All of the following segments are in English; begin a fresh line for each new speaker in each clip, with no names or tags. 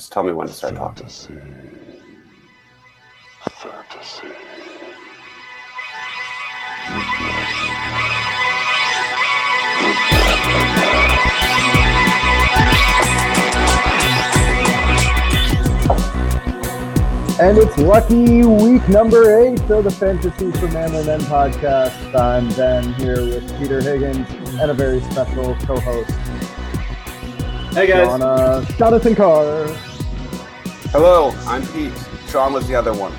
Just tell me when to start talking.
Fantasy. Fantasy.
And it's lucky week number eight of the Fantasy for Man and Men podcast. I'm Ben here with Peter Higgins and a very special co-host,
Hey guys,
Donna, Jonathan Carr.
Hello, I'm Pete. Sean was the other one.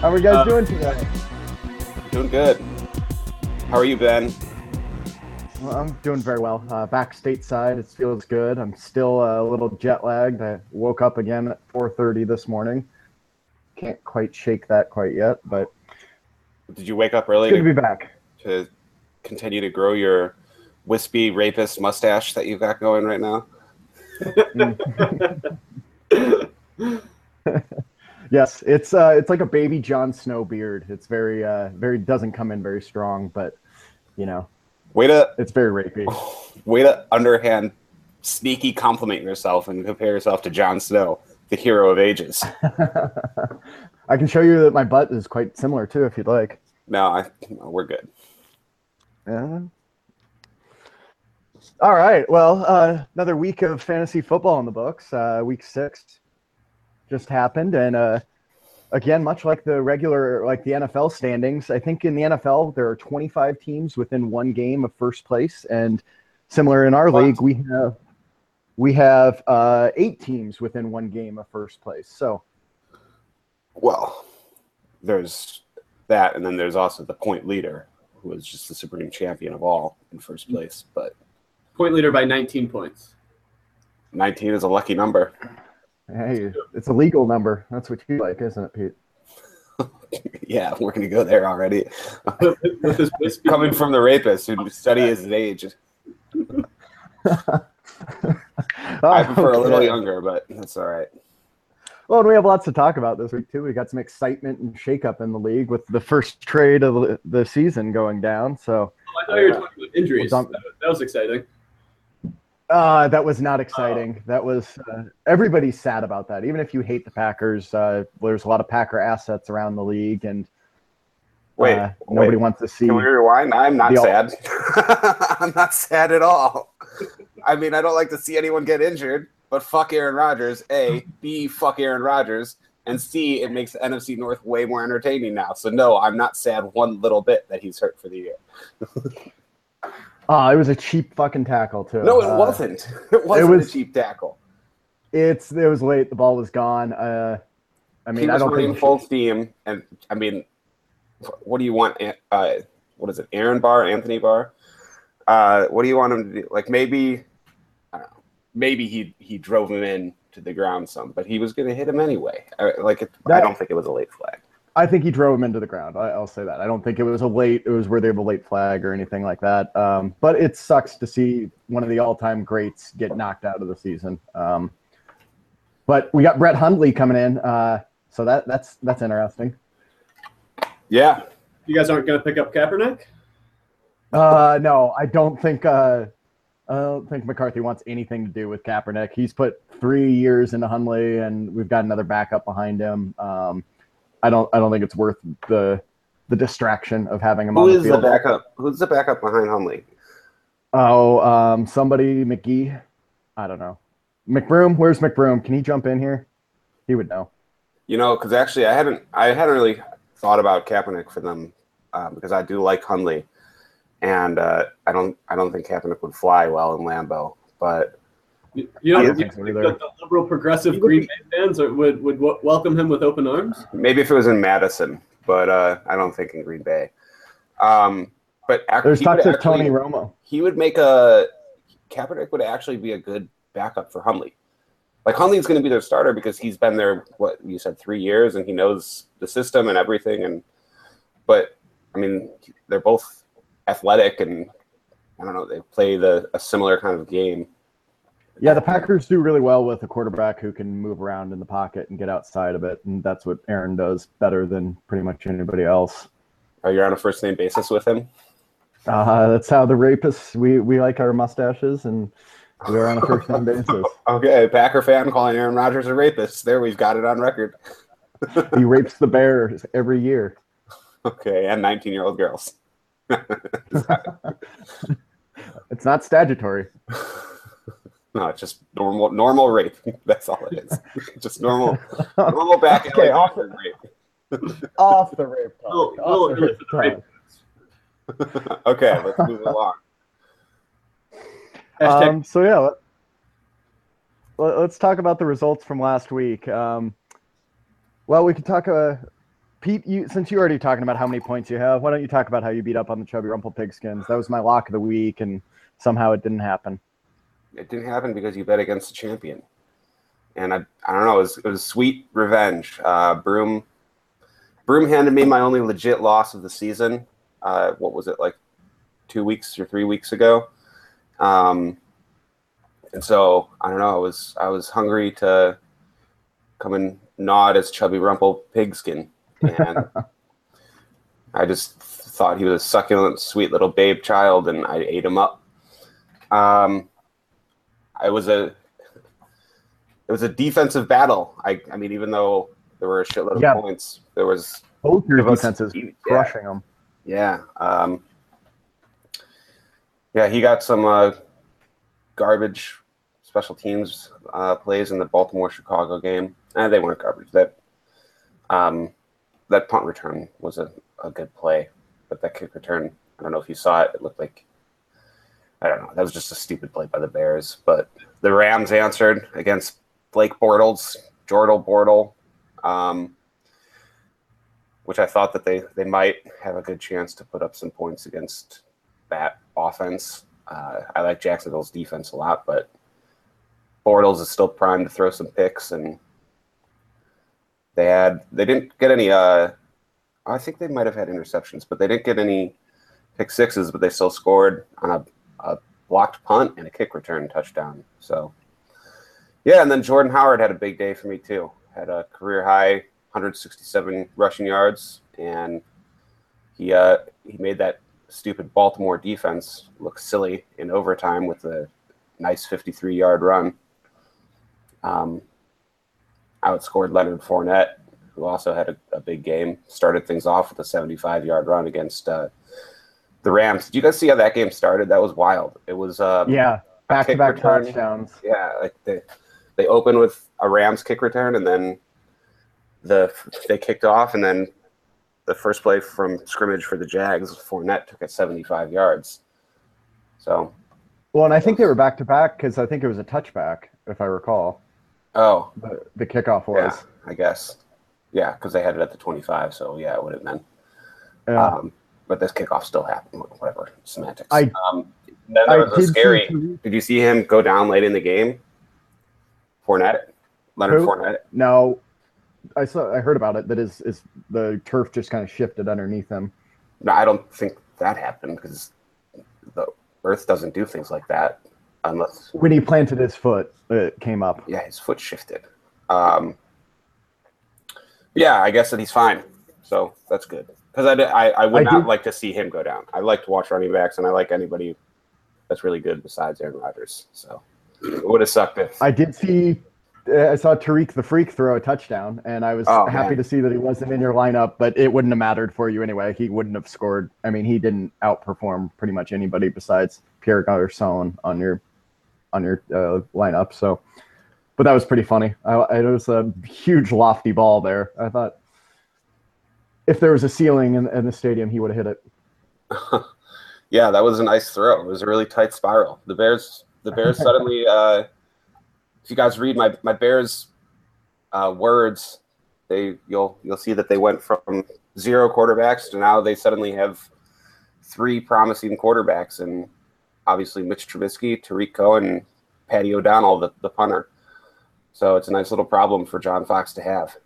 How are you guys
Uh,
doing today?
Doing good. How are you, Ben?
Well, I'm doing very well. Uh, back stateside, it feels good. I'm still uh, a little jet lagged. I woke up again at 4:30 this morning. Can't quite shake that quite yet, but
Did you wake up early
good to
to,
be back.
to continue to grow your wispy rapist mustache that you've got going right now?
Yes, it's uh, it's like a baby Jon Snow beard. It's very uh, very doesn't come in very strong, but you know
Way to
it's very rapey.
way to underhand sneaky compliment yourself and compare yourself to Jon Snow, the hero of ages.
I can show you that my butt is quite similar too, if you'd like.
No, I, no, we're good.
Yeah. All right. Well, uh, another week of fantasy football in the books. Uh, week six just happened, and uh, again, much like the regular, like the NFL standings, I think in the NFL there are 25 teams within one game of first place, and similar in our
What?
league, we have we have uh, eight teams within one game of first place. So
Well, there's that, and then there's also the point leader, who is just the supreme champion of all in first place. But
point leader by 19 points.
19 is a lucky number.
hey, it's a legal number. That's what you like, isn't it, Pete?
yeah, we're going to go there already.
With
Coming from the rapist who study his age. I prefer a little younger, but that's all right.
Well, and we have lots to talk about this week too. We got some excitement and shakeup in the league with the first trade of the- the season going down. So
Oh, I thought you were talking about injuries.
Well,
That,
done.
that was exciting.
Uh, that was not exciting. That was uh, everybody's sad about that. Even if you hate the Packers, uh, there's a lot of Packer assets around the league, and
Wait,
uh, nobody
wait.
wants to see.
Can we rewind? I'm not sad. I'm not sad at all. I mean, I don't like to see anyone get injured, but fuck Aaron Rodgers. A, B, fuck Aaron Rodgers, and C, it makes the NFC North way more entertaining now. So no, I'm not sad one little bit that he's hurt for the year.
Uh, it was a cheap fucking tackle too.
No, it
Uh,
wasn't. It wasn't
was-
a cheap tackle.
It's it was late. The ball was gone. Uh, I mean,
he
I don't think
full steam, and I mean, what do you want? Uh, what is it? Aaron Barr, Anthony Barr. Uh, what do you want him to do? Like maybe, I don't know. Maybe he he drove him in to the ground some, but he was going to hit him anyway. I, like it, I don't think it was a late flag.
I think he drove him into the ground. I, I'll say that. I don't think it was a late. It was worthy of a late flag or anything like that. Um, but it sucks to see one of the all-time greats get knocked out of the season. Um, but we got Brett Hundley coming in, uh, so that that's that's interesting.
Yeah,
You guys aren't going to pick up Kaepernick?
Uh, no, I don't think. Uh, I don't think McCarthy wants anything to do with Kaepernick. He's put three years into Hundley, and we've got another backup behind him. Um, I don't. I don't think it's worth the the distraction of having him
who
on the
is the backup? Who's the backup behind Hundley?
Oh, um, somebody McGee. I don't know. McBroom. Where's McBroom? Can he jump in here? He would know.
You know, because actually, I hadn't I hadn't really thought about Kaepernick for them uh, because I do like Hundley, and uh, I don't I don't think Kaepernick would fly well in Lambeau, but.
You, you
I
don't
don't think so either.
that the liberal progressive
He would
Green Bay fans are, would, would w- welcome him with open arms?
Maybe if it was in Madison, but uh, I don't think in Green Bay. Um, but ac-
There's
he would
talks of Tony Romo.
He would make a Kaepernick would actually be a good backup for Hundley. Like Hundley's going to be their starter because he's been there. What you said, three years, and he knows the system and everything. And but I mean, they're both athletic, and I don't know. They play the a similar kind of game.
Yeah, the Packers do really well with a quarterback who can move around in the pocket and get outside of it, and that's what Aaron does better than pretty much anybody else.
Are you on a first name basis with him?
Uh, that's how the rapists we we like our mustaches, and We're on a first name basis.
Okay, Packer fan calling Aaron Rodgers a rapist. There, we've got it on record.
He rapes the Bears every year.
Okay, and 19 year old girls.
It's not statutory.
No, it's just normal normal rape. That's all it is. just normal normal back and
Okay,
like
off-
rape.
Off the rape talk.
Oh,
off
oh,
the
really,
rape
for rape.
okay, let's move along.
Um, so yeah, let, let, us talk about the results from last week. Um, well, we could talk. Uh, Pete, you, since you're already talking about how many points you have, why don't you talk about how you beat up on the Chubby Rumple Pigskins? That was my lock of the week, and somehow it didn't happen.
It didn't happen because you bet against the champion, and I I don't know. It was, it was sweet revenge. Uh, Broom Broom handed me my only legit loss of the season. Uh, what was it like two weeks or three weeks ago? Um, and so I don't know. I was I was hungry to come and nod as Chubby Rumple Pigskin, and I just thought he was a succulent, sweet little babe child, and I ate him up. Um, I was a it was a defensive battle. I I mean, even though there were a shitload of
Yeah.
points, there was
Both your defenses
yeah.
crushing them.
yeah. Um, yeah, he got some uh, garbage special teams uh, plays in the Baltimore Chicago game. Eh, they weren't garbage. That um, that punt return was a, a good play, but that kick return, I don't know if you saw it. It looked like I don't know. That was just a stupid play by the Bears. But the Rams answered against Blake Bortles, Jordal Bortle. Um, which I thought that they, they might have a good chance to put up some points against that offense. Uh, I like Jacksonville's defense a lot, but Bortles is still primed to throw some picks, and they had they didn't get any. Uh, I think they might have had interceptions, but they didn't get any pick sixes. But they still scored on a, a blocked punt and a kick return touchdown. So yeah, and then Jordan Howard had a big day for me too. Had a career high 167 rushing yards, and he uh, he made that stupid Baltimore defense look silly in overtime with a nice 53 yard run. Um, outscored Leonard Fournette, who also had a, a big game. Started things off with a 75 yard run against uh, the Rams. Did you guys see how that game started? That was wild. It was um,
Yeah, back to back
return.
touchdowns.
yeah, like they they opened with a Rams kick return, and then the they kicked off, and then the first play from scrimmage for the Jags, Fournette took it 75 yards. So,
Well, and I think they were back to back because I think it was a touchback, if I recall.
oh
The, the kickoff
yeah,
was.
I guess yeah, because they had it at the 25, so yeah, it would have been.
Yeah.
Um, but this kickoff still happened. Whatever semantics.
I-
um, then there was a
did see
scary.
Tarik-
Did you see him go down late in the game? Fournette, Leonard
Who?
Fournette.
No, I saw. I heard about it. That is, is the turf just kind of shifted underneath him.
No, I don't think that happened because the Earth doesn't do things like that unless,
When he planted his foot, it came up.
yeah, his foot shifted. Um, yeah, I guess that he's fine. So that's good because I, I, I would
I
not
did-
like to see him go down. I like to watch running backs and I like anybody that's really good besides Aaron Rodgers. So it would have sucked if
I did see. uh, I saw Tarik the Freak throw a touchdown, and I was
Oh,
happy
man.
to see that he wasn't in your lineup. But it wouldn't have mattered for you anyway. He wouldn't have scored. I mean, he didn't outperform pretty much anybody besides Pierre Garcon on your on your uh, lineup. So, but that was pretty funny. I, I, it was a huge lofty ball there. I thought if there was a ceiling in, in the stadium, he would have hit it.
Yeah, that was a nice throw. It was a really tight spiral. The Bears, the Bears suddenly. Uh, if you guys read my my Bears uh, words, they you'll you'll see that they went from zero quarterbacks to now they suddenly have three promising quarterbacks, and obviously Mitch Trubisky, Tarik Cohen, and Patty O'Donnell, the, the punter. So it's a nice little problem for John Fox to have.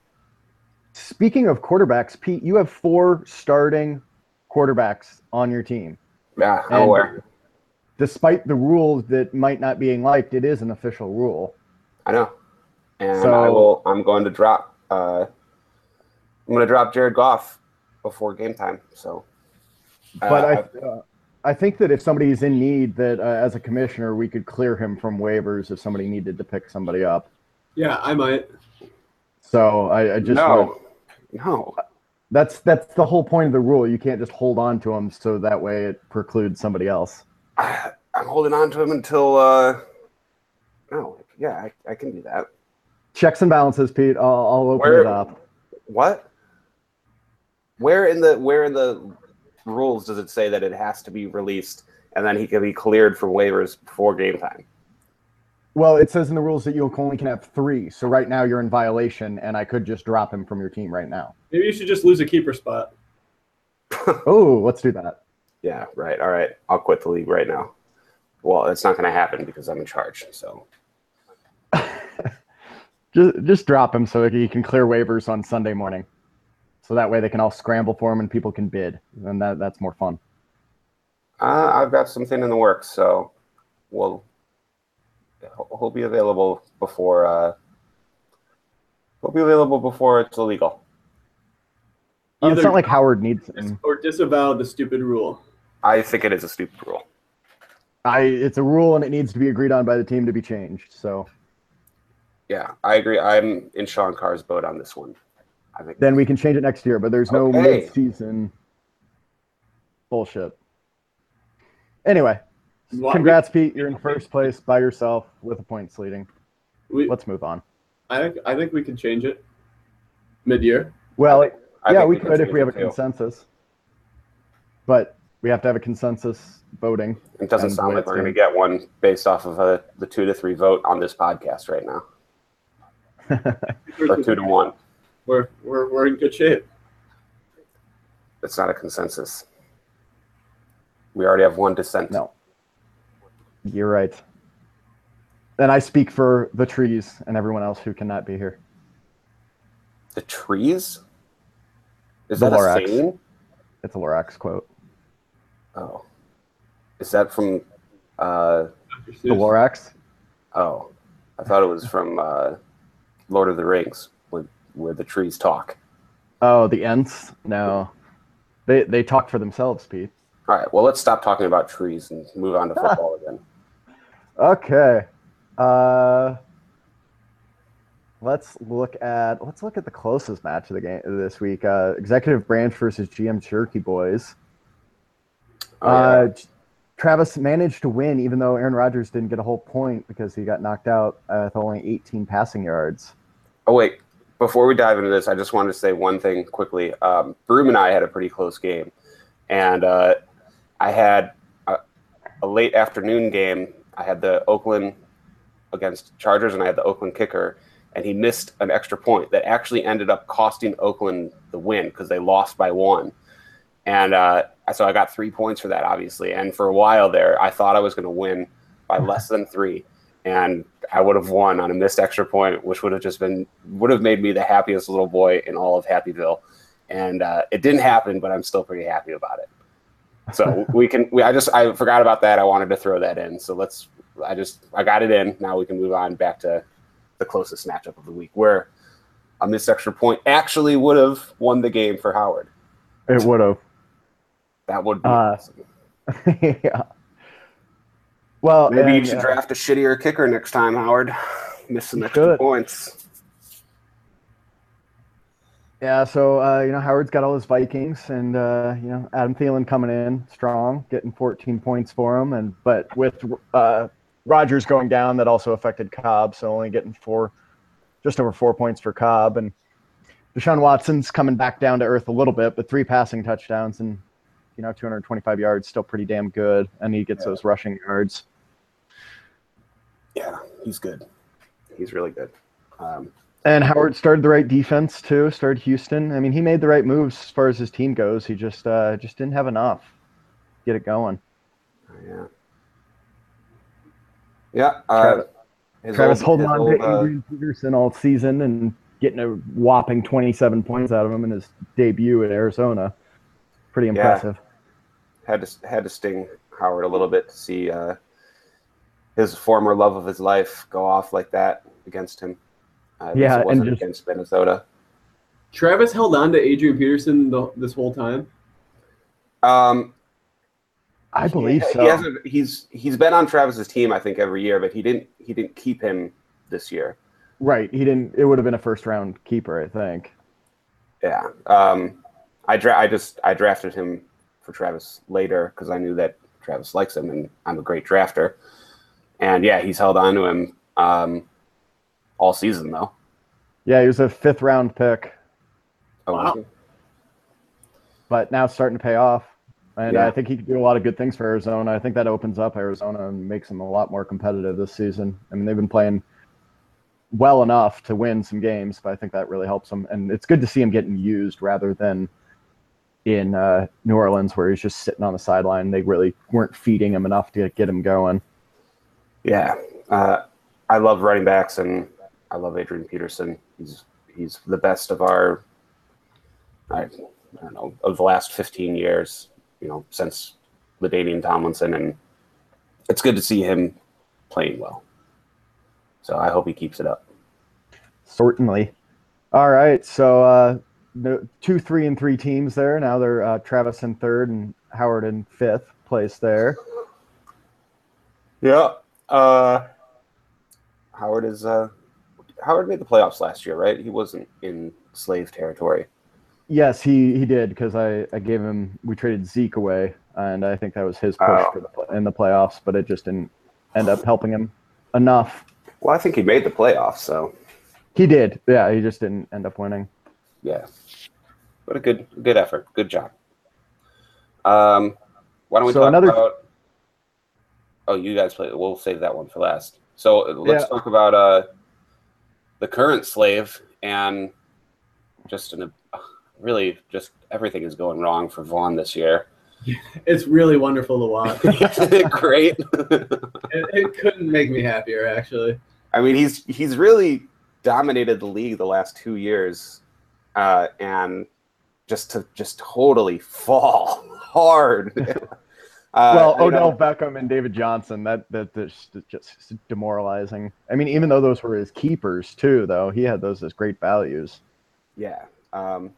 Speaking of quarterbacks, Pete, you have four starting quarterbacks on your team.
Yeah, I'm
And
aware.
Despite the rules that might not being liked, it is an official rule.
I know, and
So-
I will. I'm going to drop. Uh, I'm going to drop Jared Goff before game time. So, uh,
But I, uh, I think that if somebody's in need, that uh, as a commissioner, we could clear him from waivers if somebody needed to pick somebody up.
Yeah, I might.
So I, I just
no, no.
that's that's the whole point of the rule. You can't just hold on to him so that way it precludes somebody else.
I, I'm holding on to him until. uh No, yeah, I, I can do that.
Checks and balances, Pete. I'll, I'll open
Where-
it up.
What? Where in the where in the rules does it say that it has to be released and then he can be cleared from waivers before game time?
Well, it says in the rules that you only can have three. So right now you're in violation, and I could just drop him from your team right now.
Maybe you should just lose a keeper spot.
Oh, let's do that.
Yeah, right. All right. I'll quit the league right now. Well, it's not going to happen because I'm in charge. So
Just just drop him so he can clear waivers on Sunday morning. So that way they can all scramble for him and people can bid, and that that's more fun.
uh, I've got something in the works. So we'll he'll he'll be available before uh, he'll be available before it's illegal.
It's
Either
not like Howard needs
dis-
him.
or disavow the stupid rule.
I think it is a stupid rule.
I it's a rule and it needs to be agreed on by the team to be changed. So
Yeah, I agree. I'm in Sean Carr's boat on this one. I think
then we can change it next year, but there's no
Okay.
mid-season bullshit. Anyway,
Why-
congrats, Pete. You're in first place by yourself with a points leading.
We,
Let's move on.
I think I think we can change it mid-year.
Well,
I
yeah,
think
we could if we have a
too.
consensus, but we have to have a consensus voting.
It doesn't sound like we're going to get one based off of uh the two to three vote on this podcast right now, or two to one.
We're, we're, we're in good shape.
It's not a consensus. We already have one dissent.
No. You're right. And I speak for the trees and everyone else who cannot be here.
The trees? Is
The
that
Lorax.
a saying?
It's a Lorax quote.
Oh. Is that from uh
The Lorax?
oh. I thought it was from uh Lord of the Rings, where where the trees talk.
Oh, the Ents? No. They they talk for themselves, Pete.
All right, well let's stop talking about trees and move on to football again.
Okay. Uh let's look at let's look at the closest match of the game this week. Uh Executive Branch versus GM Cherokee Boys.
Oh, yeah.
Uh, Travis managed to win, even though Aaron Rodgers didn't get a whole point because he got knocked out uh, with only 18 passing yards.
Oh wait, before we dive into this, I just wanted to say one thing quickly. Um, Broom and I had a pretty close game, and uh, I had a, a late afternoon game. I had the Oakland against Chargers, and I had the Oakland kicker, and he missed an extra point that actually ended up costing Oakland the win because they lost by one. And uh, so I got three points for that, obviously. And for a while there, I thought I was going to win by less than three and I would have won on a missed extra point, which would have just been would have made me the happiest little boy in all of Happyville. And uh, it didn't happen, but I'm still pretty happy about it. So we can. We, I just I forgot about that. I wanted to throw that in. So let's. I just I got it in. Now we can move on back to the closest matchup of the week, where a missed extra point actually would have won the game for Howard.
It would have.
That would be
Uh,
awesome.
yeah. Well,
Maybe you should
uh,
draft a shittier kicker next time, Howard. Miss some extra
should.
points.
Yeah, so uh, you know Howard's got all his Vikings, and uh, you know Adam Thielen coming in strong, getting 14 points for him, and but with uh, Rodgers going down, that also affected Cobb, so only getting four, just over four points for Cobb, and Deshaun Watson's coming back down to earth a little bit, but three passing touchdowns and you know 225 yards, still pretty damn good, and he gets
Yeah.
those rushing yards.
Yeah, he's good. He's really good. Um,
And Howard started the right defense too. Started Houston. I mean, he made the right moves as far as his team goes. He just uh, just didn't have enough. to Get it going.
yeah. Yeah. Uh,
Travis-
old-
holding on
old,
to
uh,
Adrian Peterson all season and getting a whopping 27 points out of him in his debut at Arizona. Pretty impressive.
had to had to sting Howard a little bit to see uh, his former love of his life go off like that against him. Uh, at
Yeah,
it
and
wasn't
just-
against Minnesota.
Travis held on to Adrian Peterson the, this whole time.
Um,
I believe
He-
so.
He hasn't. He's he's been on Travis's team, I think, every year, but he didn't he didn't keep him this year.
Right. He didn't. It would have been a first round keeper, I think.
Yeah. Um, I dra- I just I drafted him for Travis later because I knew that Travis likes him, and I'm a great drafter. And yeah, he's held on to him um, all season though.
Yeah, he was a fifth round pick,
Oh,
Wow.
but now it's starting to pay off. And
Yeah.
I think he could do a lot of good things for Arizona. I think that opens up Arizona and makes them a lot more competitive this season. I mean, they've been playing well enough to win some games, but I think that really helps them. And it's good to see him getting used rather than in uh, New Orleans where he's just sitting on the sideline. They really weren't feeding him enough to get him going.
Yeah, uh, I love running backs, and I love Adrian Peterson. He's he's the best of our, I, I don't know, of the last fifteen years. You know, since LaDainian Tomlinson, and it's good to see him playing well. So I hope he keeps it up.
Certainly. All right. So uh, the two, three, and three teams there. Now they're uh, Travis in third and Howard in fifth place there.
Yeah. Uh, Howard is uh, Howard made the playoffs last year, right? He wasn't in slave territory.
Yes, he, he did because I, I gave him we traded Zeke away and I think that was his push
Oh.
for the in the playoffs, but it just didn't end up helping him enough.
Well, I think he made the playoffs, so
He did, yeah. He just didn't end up winning.
yeah. But a good good effort. Good job. Um, why don't we
So
talk
another-
about? Oh, you guys play. We'll save that one for last. So let's
Yeah.
talk about uh, the current slave and just an really just everything is going wrong for Vaughn this year.
It's really wonderful to watch.
Great?
it, it couldn't make me happier, actually.
I mean, he's he's really dominated the league the last two years, uh, and just to just totally fall hard. Uh,
well, Odell
know,
Beckham and David Johnson, that that that's just demoralizing. I mean, even though those were his keepers too, though, he had those as great values.
yeah. Um,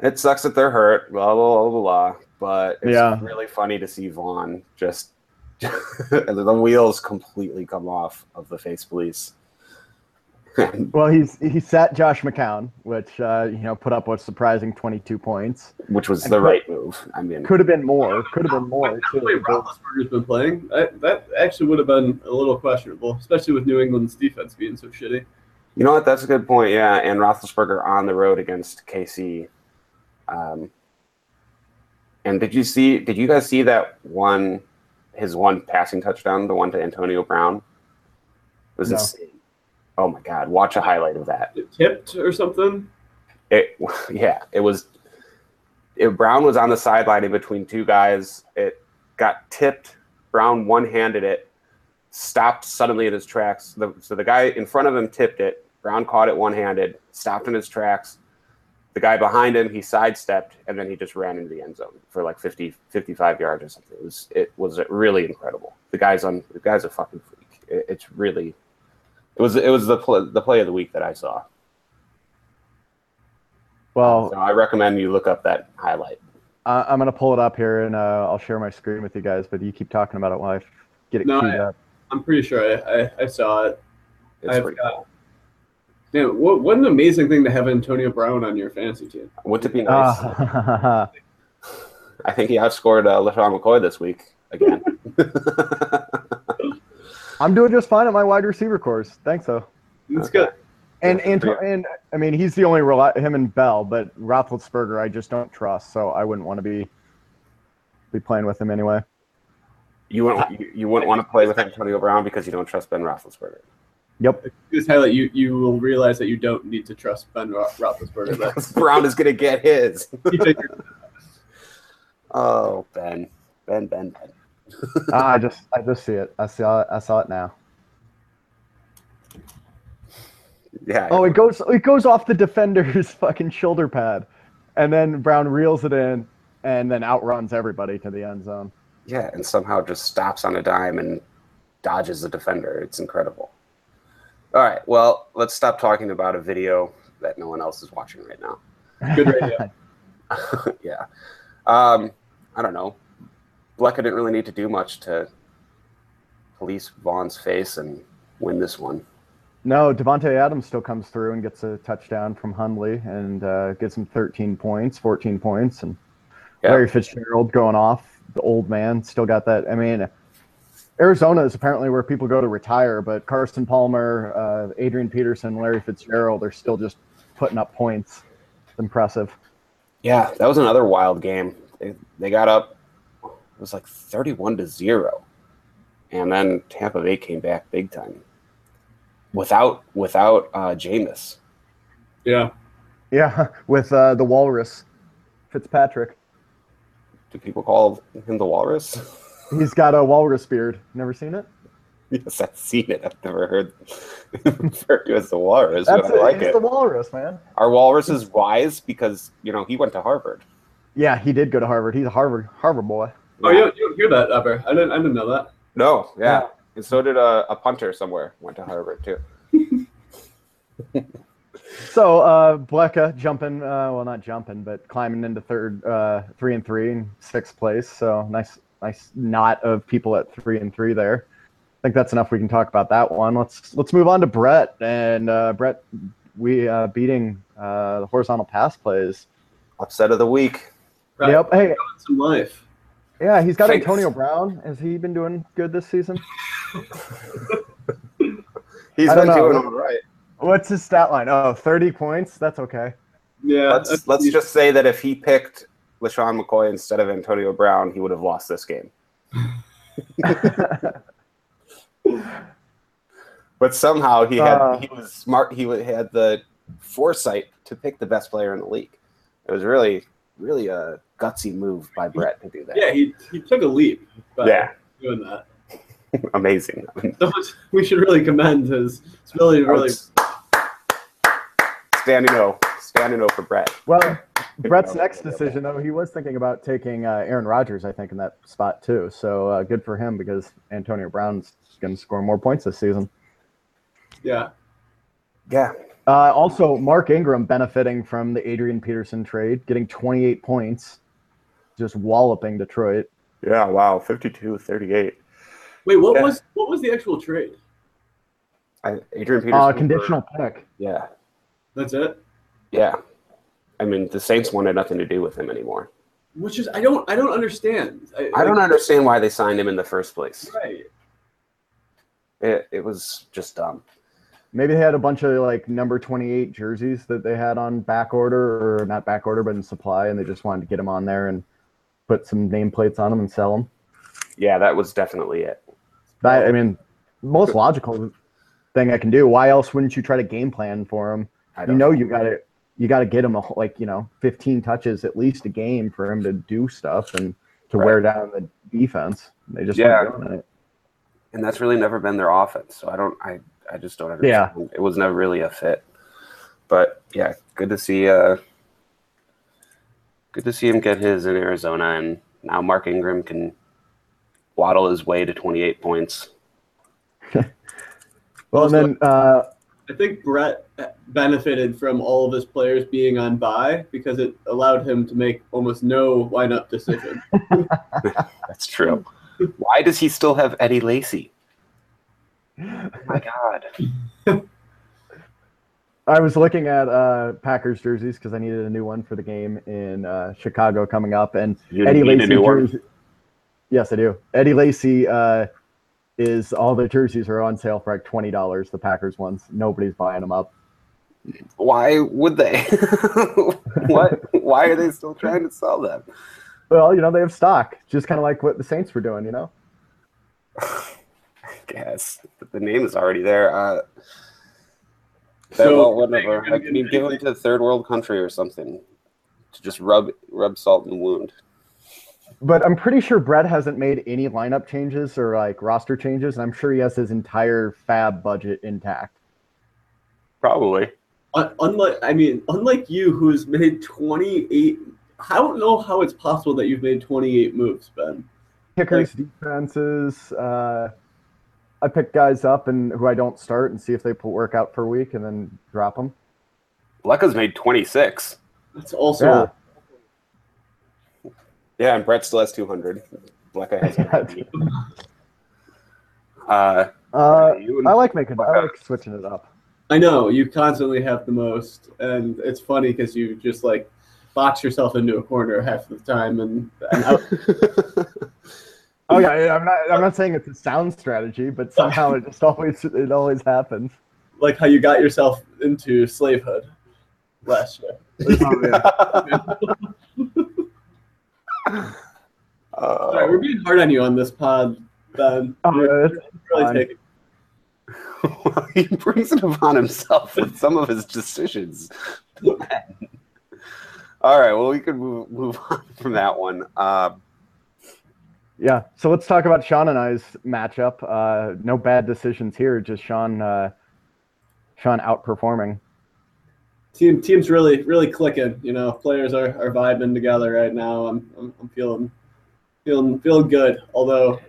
it sucks that they're hurt. Blah blah blah blah. blah but it's
Yeah.
really funny to see Vaughn just the wheels completely come off of the face police.
Well, he's he sat Josh McCown, which uh, you know put up a surprising 22 points.
which was
And
the
could-
right move. I mean,
Could have been more. Could have been more
The way. Roethlisberger's been playing, that, that actually would have been a little questionable, especially with New England's defense being so shitty.
You know what? That's a good point. Yeah, and Roethlisberger on the road against KC. Um, and did you see? Did you guys see that one? His one passing touchdown, the one to Antonio Brown. It was
No.
insane. Oh my God! Watch a highlight of that.
It tipped or something.
It, yeah, it was. It, Brown was on the sideline in between two guys. It got tipped. Brown one-handed it, stopped suddenly in his tracks. The, so the guy in front of him tipped it. Brown caught it one-handed, stopped in his tracks. The guy behind him, he sidestepped, and then he just ran into the end zone for like 50, 55 yards or something. It was it was really incredible. The guy's on. The guy's a fucking freak. It, it's really. It was it was the play, the play of the week that I saw.
Well,
So I recommend you look up that highlight.
I I'm gonna pull it up here and uh, I'll share my screen with you guys. But you keep talking about it while I get it
No,
queued
I-
up.
I'm pretty sure I, I, I saw it.
It's
I've got-
cool.
Man, what, what an amazing thing to have Antonio Brown on your fantasy team.
Wouldn't it be nice?
Ah,
I think he outscored uh, LeSean McCoy this week again.
I'm doing just fine at my wide receiver course. Thanks though.
That's
Okay.
good.
And
Yeah,
and, and I mean he's the only reli- him and Bell, but Roethlisberger I just don't trust, so I wouldn't want to be be playing with him anyway.
you wouldn't you, you wouldn't want to play with Antonio Brown because you don't trust Ben Roethlisberger.
Yep.
This highlight, you you will realize that you don't need to trust Ben Ro- Roethlisberger. That's
Brown is gonna get his. Oh, Ben, Ben, Ben, Ben.
Ah, I just I just see it. I saw it. I saw it now.
Yeah.
Oh, it goes it goes off the defender's fucking shoulder pad, and then Brown reels it in, and then outruns everybody to the end zone.
Yeah, and somehow just stops on a dime and dodges the defender. It's incredible. All right, well, let's stop talking about a video that no one else is watching right now.
Good radio.
yeah. Um, I don't know. Blecka didn't really need to do much to police Vaughn's face and win this one.
No, Davante Adams still comes through and gets a touchdown from Hundley and uh, gets him 13 points, 14 points, and
Yeah.
Larry Fitzgerald going off. The old man still got that. I mean, Arizona is apparently where people go to retire, but Carson Palmer, uh, Adrian Peterson, Larry Fitzgerald are still just putting up points. It's impressive.
Yeah, that was another wild game. They, they got up, it was like 31 to 0. And then Tampa Bay came back big time. Without without uh Jameis.
Yeah.
Yeah, with uh, the Walrus, Fitzpatrick.
Do people call him the walrus?
He's got a walrus beard. Never seen it?
yes, I've seen it. I've never heard referred to as the walrus,
That's
but I like
He's
it.
the walrus, man.
Our walrus is wise because you know he went to Harvard?
Yeah, he did go to Harvard. He's a Harvard Harvard boy.
Oh, you don't, you don't hear that ever. I didn't. I didn't know that.
No, yeah.
Yeah.
And so did a, a punter somewhere. Went to Harvard too.
So uh Blecka jumping, uh, well not jumping, but climbing into third, uh, three and three in sixth place. So nice, nice knot of people at three and three there. I think that's enough. We can talk about that one. Let's let's move on to Brett and uh, Brett. We uh, beating uh, the horizontal pass plays.
Upset of the week.
Right.
Yep. Hey,
Got Some life.
Yeah, he's got
Thanks.
Antonio Brown. Has he been doing good this season?
He's
I
been
don't know.
doing all right.
What's his stat line? Oh, 30 points. That's okay.
Yeah.
Let's let's just say that if he picked LeSean McCoy instead of Antonio Brown, he would have lost this game. But somehow he had
Uh.
he was smart. He had the foresight to pick the best player in the league. It was really really a gutsy move by Brett to do that.
Yeah, he, he took a leap by
Yeah.
doing that.
amazing.
So much- we should really commend his, his ability to really.
standing O, standing O for Brett.
Well, Brett's next decision, though, he was thinking about taking uh, Aaron Rodgers, I think, in that spot too. So uh, good for him because Antonio Brown's going to score more points this season.
Yeah.
Yeah,
Uh, also, Mark Ingram benefiting from the Adrian Peterson trade, getting 28 points, just walloping Detroit.
yeah. Wow, 52-38.
Wait, what
Yeah.
was what was the actual trade?
I, Adrian Peterson.
Uh,
for-
conditional pick.
Yeah,
That's it.
yeah. I mean, the Saints wanted nothing to do with him anymore.
Which is I don't I don't understand. I,
I don't
like,
understand why they signed him in the first place.
Right.
It, it was just dumb.
Maybe they had a bunch of like number 28 jerseys that they had on back order, or not back order, but in supply, and they just wanted to get them on there and put some nameplates on them and sell them.
Yeah, that was definitely it.
That I mean, most logical thing I can do. Why else wouldn't you try to game plan for him?
I
You
don't
know you got to you got to get him a, like you know 15 touches at least a game for him to do stuff and to
Right.
wear down the defense. They just
Yeah. and that's really never been their offense. So I don't, I, I just don't understand. Yeah. It was never really a fit. But yeah, good to see. Uh, good to see him get his in Arizona, and now Mark Ingram can waddle his way to 28 points.
Well, and then uh,
I think Brett benefited from all of his players being on bye because it allowed him to make almost no lineup decision.
That's true. Why does he still have Eddie Lacy? Oh my God.
I was looking at uh, Packers jerseys because I needed a new one for the game in uh, Chicago coming up, and
You
Eddie Lacy jersey. Yes, I do. Eddie Lacy uh, is all the jerseys are on sale for like twenty dollars. The Packers ones, nobody's buying them up.
Why would they? what? Why are they still trying to sell them?
Well, you know they have stock, just kind of like what the Saints were doing. You know.
I guess but the name is already there. Uh,
So,
well, whatever. I
get
mean, give him to a third world country or something to just rub rub salt in the wound.
But I'm pretty sure Brett hasn't made any lineup changes or like roster changes, and I'm sure he has his entire fab budget intact.
Probably.
Un- unlike, I mean, unlike you, who's made 28. I don't know how it's possible that you've made 28 moves, Ben.
Kickers, defenses. Uh, I pick guys up and who I don't start and see if they pull work out for a week and then drop them.
Lecca's made 26.
That's also
Yeah.
Yeah, and Brett still has 200. Blecka has an Uh,
Uh, I like making. I like switching it up.
I know you constantly have the most, and it's funny because you just like box yourself into a corner half the time, and, and out,
Oh yeah, yeah, I'm not. I'm not saying it's a sound strategy, but somehow it just always it always happens.
like how you got yourself into slavehood last year. Sorry, we're
Uh,
being hard on you on this pod, Ben.
Oh,
We're
it's
really
fine.
taking
he brings it upon himself with some of his decisions. All right, well, we could move, move on from that one. Uh,
Yeah. So let's talk about Sean and I's matchup. Uh, no bad decisions here. Just Sean. Uh, Sean outperforming.
team team's really really clicking. You know, players are, are vibing together right now. I'm, I'm I'm feeling feeling feeling good. Although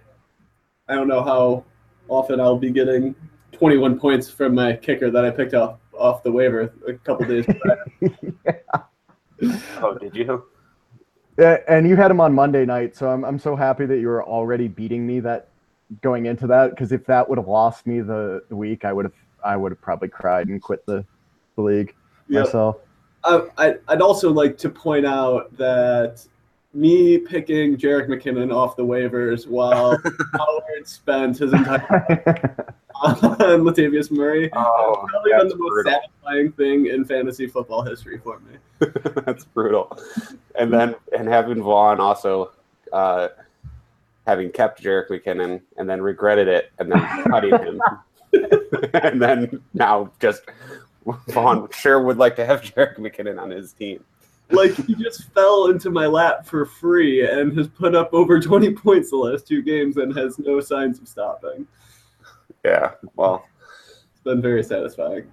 I don't know how often I'll be getting 21 points from my kicker that I picked off off the waiver a couple days prior.
oh, did you?
And you had him on Monday night, so I'm I'm so happy that you were already beating me that going into that because if that would have lost me the, the week, I would have I would have probably cried and quit the, the league
Yep.
myself.
I, I- I'd also like to point out that me picking Jerick McKinnon off the waivers while Howard spent his entire on Latavius Murray
Oh,
probably been
that's
the most
brutal.
satisfying thing in fantasy football history for me.
that's brutal. And then and having Vaughn also uh, having kept Jerick McKinnon and then regretted it and then cutting him. and then now just Vaughn sure would like to have Jerick McKinnon on his team.
Like he just fell into my lap for free and has put up over 20 points the last two games and has no signs of stopping.
Yeah. Well,
It's been very satisfying.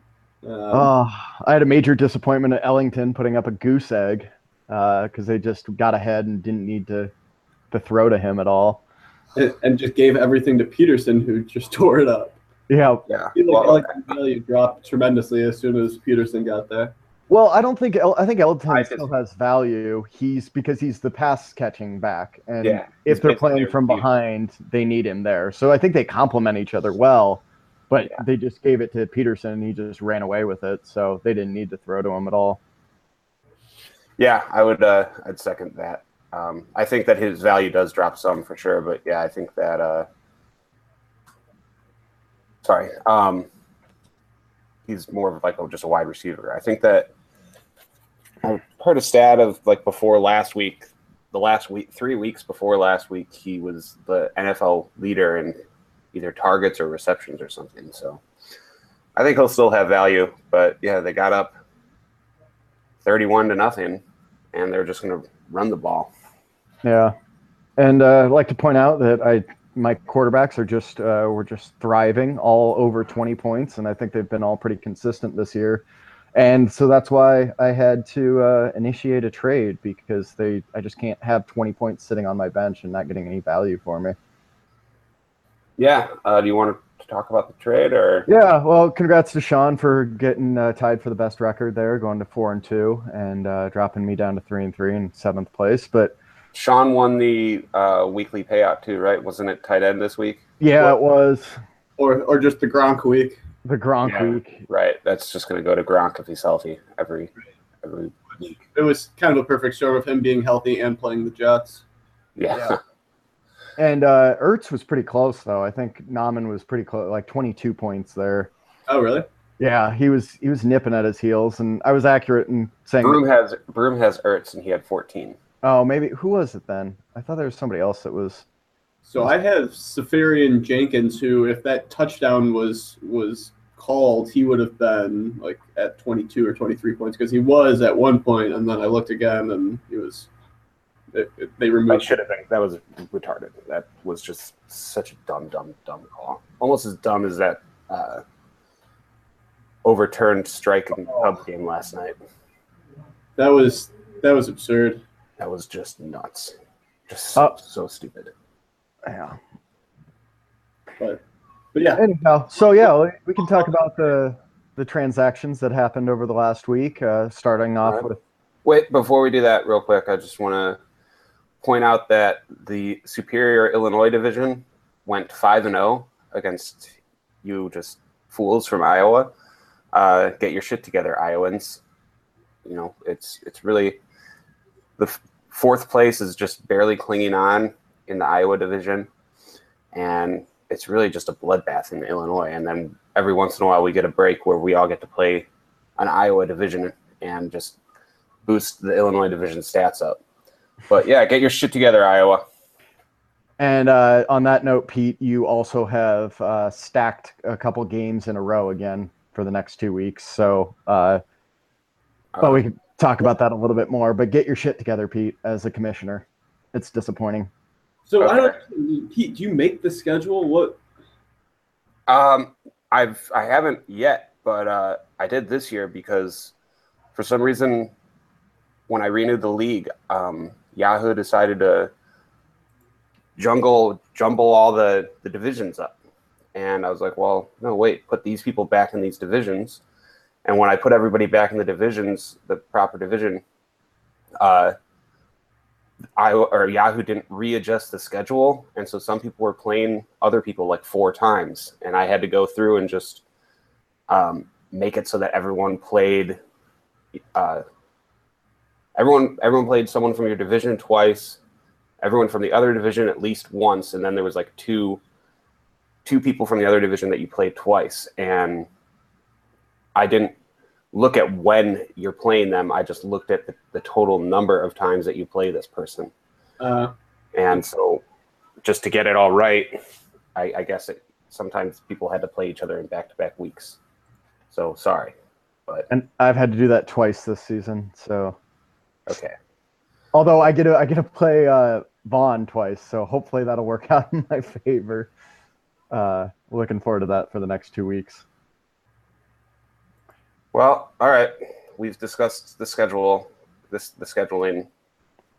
Um,
Oh, I had a major disappointment at Ellington putting up a goose egg because they just got ahead and didn't need to to throw to him at all.
and, and just gave everything to Peterson, who just tore it up.
yeah.
Yeah.
I feel like
Well,
Ellington's value dropped tremendously as soon as Peterson got there.
Well, I don't think I think Ellington still has value. He's because he's the pass catching back, and
Yeah,
if they're playing from behind, they need him there. So I think they complement each other well. But
Yeah.
they just gave it to Peterson, and he just ran away with it. So they didn't need to throw to him at all.
yeah, I would uh I'd second that. Um, I think that his value does drop some for sure, but yeah, I think that uh sorry. Um he's more of like a, just a wide receiver. I think that I heard a stat of like before last week, the last week, three weeks before last week, he was the NFL leader in either targets or receptions or something. So I think he'll still have value, but yeah, they got up 31 to nothing and they're just going to run the ball.
Yeah, and uh, I'd like to point out that I my quarterbacks are just uh, were just thriving, all over twenty points, and I think they've been all pretty consistent this year. And so that's why I had to uh, initiate a trade because they I just can't have twenty points sitting on my bench and not getting any value for me.
Yeah. Uh, do you want to talk about the trade or?
Yeah, well, congrats to Sean for getting uh, tied for the best record there, going to four and two, and uh, dropping me down to three and three in seventh place. But
Sean won the uh, weekly payout too, right? Wasn't it tight end this week?
yeah, it was
Or, or just the Gronk week.
The Gronk
Yeah.
week.
Right. That's just going to go to Gronk if he's healthy every every week.
It was kind of a perfect storm of him being healthy and playing the Jets.
Yeah.
Yeah. And uh, Ertz was pretty close though. I think Nauman was pretty close, like 22 points there.
Oh, really?
Yeah, he was he was nipping at his heels, and I was accurate in saying,
Broom has Broom has Ertz and he had 14.
oh, maybe who was it then? I thought there was somebody else that was.
So I have Seferian-Jenkins, who, if that touchdown was was called, he would have been like at 22 or 23 points because he was at one point, and then I looked again and he was. It, it- they
That should have been. That was retarded. That was just such a dumb, dumb, dumb call. Almost as dumb as that uh, overturned strike in the pub game last night.
That was that was absurd.
That was just nuts. Just so,
Uh,
so stupid.
Yeah.
But but yeah,
Anyhow, so yeah, we- we can talk about the the transactions that happened over the last week. Uh, starting off
Alright.
with
Wait, before we do that, real quick, I just want to point out that the Superior Illinois division went five and zero against you, just fools from Iowa. Uh, get your shit together, Iowans. You know, it's it's really the f- fourth place is just barely clinging on in the Iowa division, and it's really just a bloodbath in Illinois. And then every once in a while, we get a break where we all get to play an Iowa division and just boost the Illinois division stats up. But yeah, get your shit together, Iowa.
And uh, on that note, Pete, you also have uh, stacked a couple games in a row again for the next two weeks. So, uh, well, we can talk about that a little bit more. But get your shit together, Pete, as a commissioner. It's disappointing.
So I don't. Pete, do you make the schedule? What?
Um, I've I haven't yet, but uh, I did this year because for some reason, when I renewed the league, um, Yahoo decided to jungle jumble all the the divisions up, and I was like, well, no, wait, put these people back in these divisions, and when I put everybody back in the divisions, the proper division, uh, I or Yahoo didn't readjust the schedule, and so some people were playing other people like four times, and I had to go through and just um, make it so that everyone played. Uh, everyone everyone played someone from your division twice, everyone from the other division at least once, and then there was like two two people from the other division that you played twice, and I didn't look at when you're playing them. I just looked at the, the total number of times that you play this person.
Uh,
And so, just to get it all right, I, I guess it, sometimes people had to play each other in back to back weeks. So, sorry. But,
And I've had to do that twice this season. So,
okay.
although I get to I get to play uh, Vaughn twice, so hopefully that'll work out in my favor. Uh, looking forward to that for the next two weeks.
Well, all right. We've discussed the schedule, this the scheduling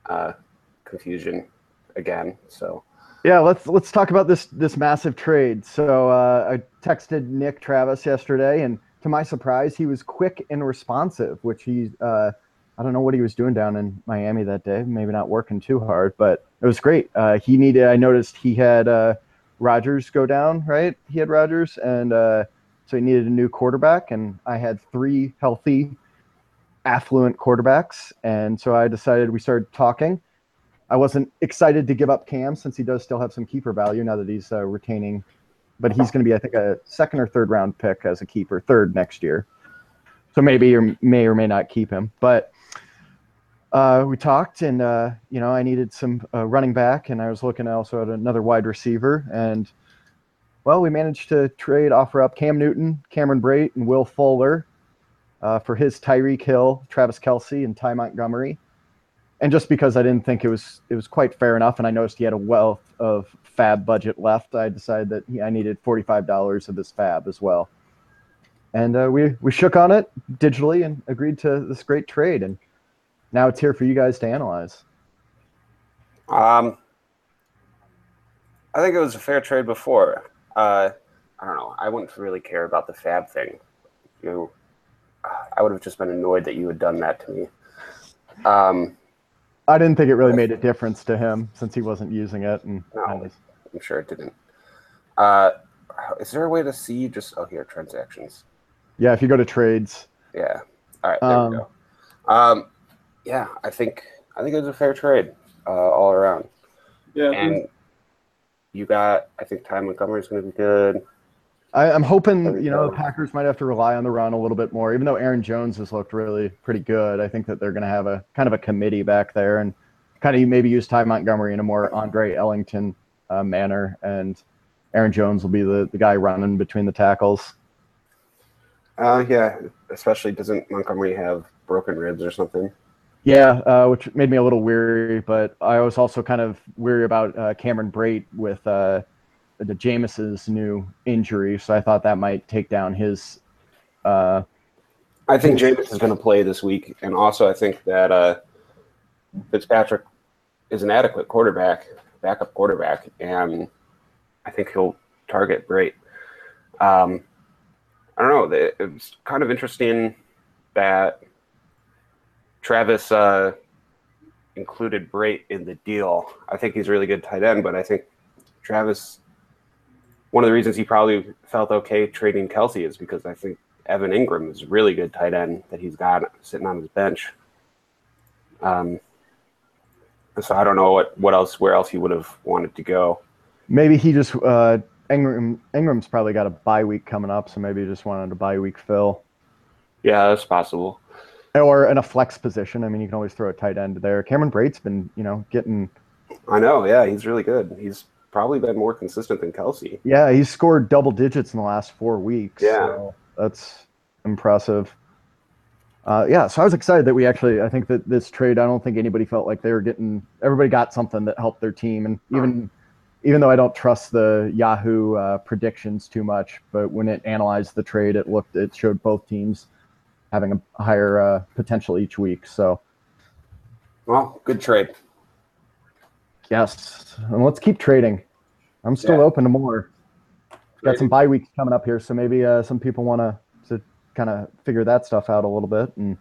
uh, confusion again. So,
Yeah, let's let's talk about this this massive trade. So uh, I texted Nick Travis yesterday, and to my surprise, he was quick and responsive. Which he, uh, I don't know what he was doing down in Miami that day. Maybe not working too hard, but it was great. Uh, he needed. I noticed he had uh, Rodgers go down. Right, he had Rodgers, and uh, so he needed a new quarterback. And I had three healthy, affluent quarterbacks, and so I decided we started talking. I wasn't excited to give up Cam since he does still have some keeper value now that he's uh, retaining, but he's going to be, I think, a second or third round pick as a keeper, third next year. So maybe you may or may not keep him. But uh, we talked, and uh, you know, I needed some uh, running back, and I was looking also at another wide receiver, and well, we managed to trade, offer up Cam Newton, Cameron Brate, and Will Fuller uh, for his Tyreek Hill, Travis Kelce, and Ty Montgomery and just because I didn't think it was it was quite fair enough, and I noticed he had a wealth of fab budget left, I decided that I needed forty five dollars of his fab as well. And uh, we we shook on it digitally and agreed to this great trade, and now it's here for you guys to analyze.
um, I think it was a fair trade before. Uh, I don't know. I wouldn't really care about the fab thing. You, I would have just been annoyed that you had done that to me. Um,
I didn't think it really made a difference to him since he wasn't using it, and
No.
I was-
I'm sure it didn't. Uh, is there a way to see just oh here transactions?
yeah, if you go to trades,
Yeah. All right. There
Um,
we go. Um, yeah, I think I think it was a fair trade uh, all around.
yeah.
And you got I think Ty Montgomery's going to be good.
I, I'm hoping you know the. Packers might have to rely on the run a little bit more, even though Aaron Jones has looked really pretty good. I think that they're going to have a kind of a committee back there and kind of maybe use Ty Montgomery in a more Andre Ellington uh, manner, and Aaron Jones will be the, the guy running between the tackles.
Uh, yeah, especially doesn't Montgomery have broken ribs or something?
Yeah, uh, which made me a little weary, but I was also kind of weary about uh, Cameron Brate with uh, the Jameis's new injury, so I thought that might take down his. Uh,
I think Jameis is going to play this week, and also I think that uh, Fitzpatrick is an adequate quarterback, backup quarterback, and I think he'll target Brate. Um, I don't know. It it was kind of interesting that Travis uh, included Brate in the deal. I think he's a really good tight end, but I think Travis. One of the reasons he probably felt okay trading Kelce is because I think Evan Engram is a really good tight end that he's got sitting on his bench. Um, so I don't know what, what else where else he would have wanted to go.
Maybe he just uh, Engram Engram's probably got a bye week coming up, so maybe he just wanted a bye week fill.
Yeah, that's possible.
Or in a flex position. I mean, you can always throw a tight end there. Cameron Brate's been, you know, getting.
I know. Yeah, he's really good. He's probably been more consistent than Kelce.
Yeah, he's scored double digits in the last four weeks.
Yeah,
so that's impressive. Uh, yeah, so I was excited that we actually. I think that this trade. I don't think anybody felt like they were getting. Everybody got something that helped their team, and even even though I don't trust the Yahoo uh, predictions too much, but when it analyzed the trade, it looked it showed both teams having a higher uh, potential each week. So,
well, good trade.
Yes, and let's keep trading. I'm still yeah. open to more. Got some bye weeks coming up here, so maybe uh, some people want to to kind of figure that stuff out a little bit. And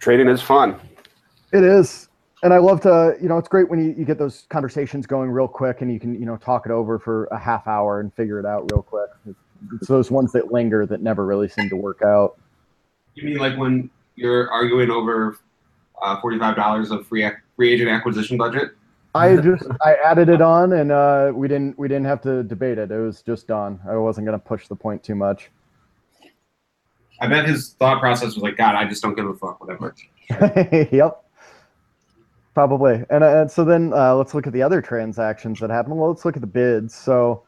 trading is fun.
It is, and I love to. You know, it's great when you, you get those conversations going real quick, and you can you know talk it over for a half hour and figure it out real quick. It's those ones that linger that never really seem to work out.
You mean like when you're arguing over uh, forty-five dollars of free free agent acquisition budget?
I just I added it on, and uh, we didn't we didn't have to debate it. It was just done. I wasn't going to push the point too much.
I bet his thought process was like, God, I just don't give a fuck, whatever.
yep. Probably. And, uh, and so then uh, let's look at the other transactions that happened. Well, let's look at the bids. So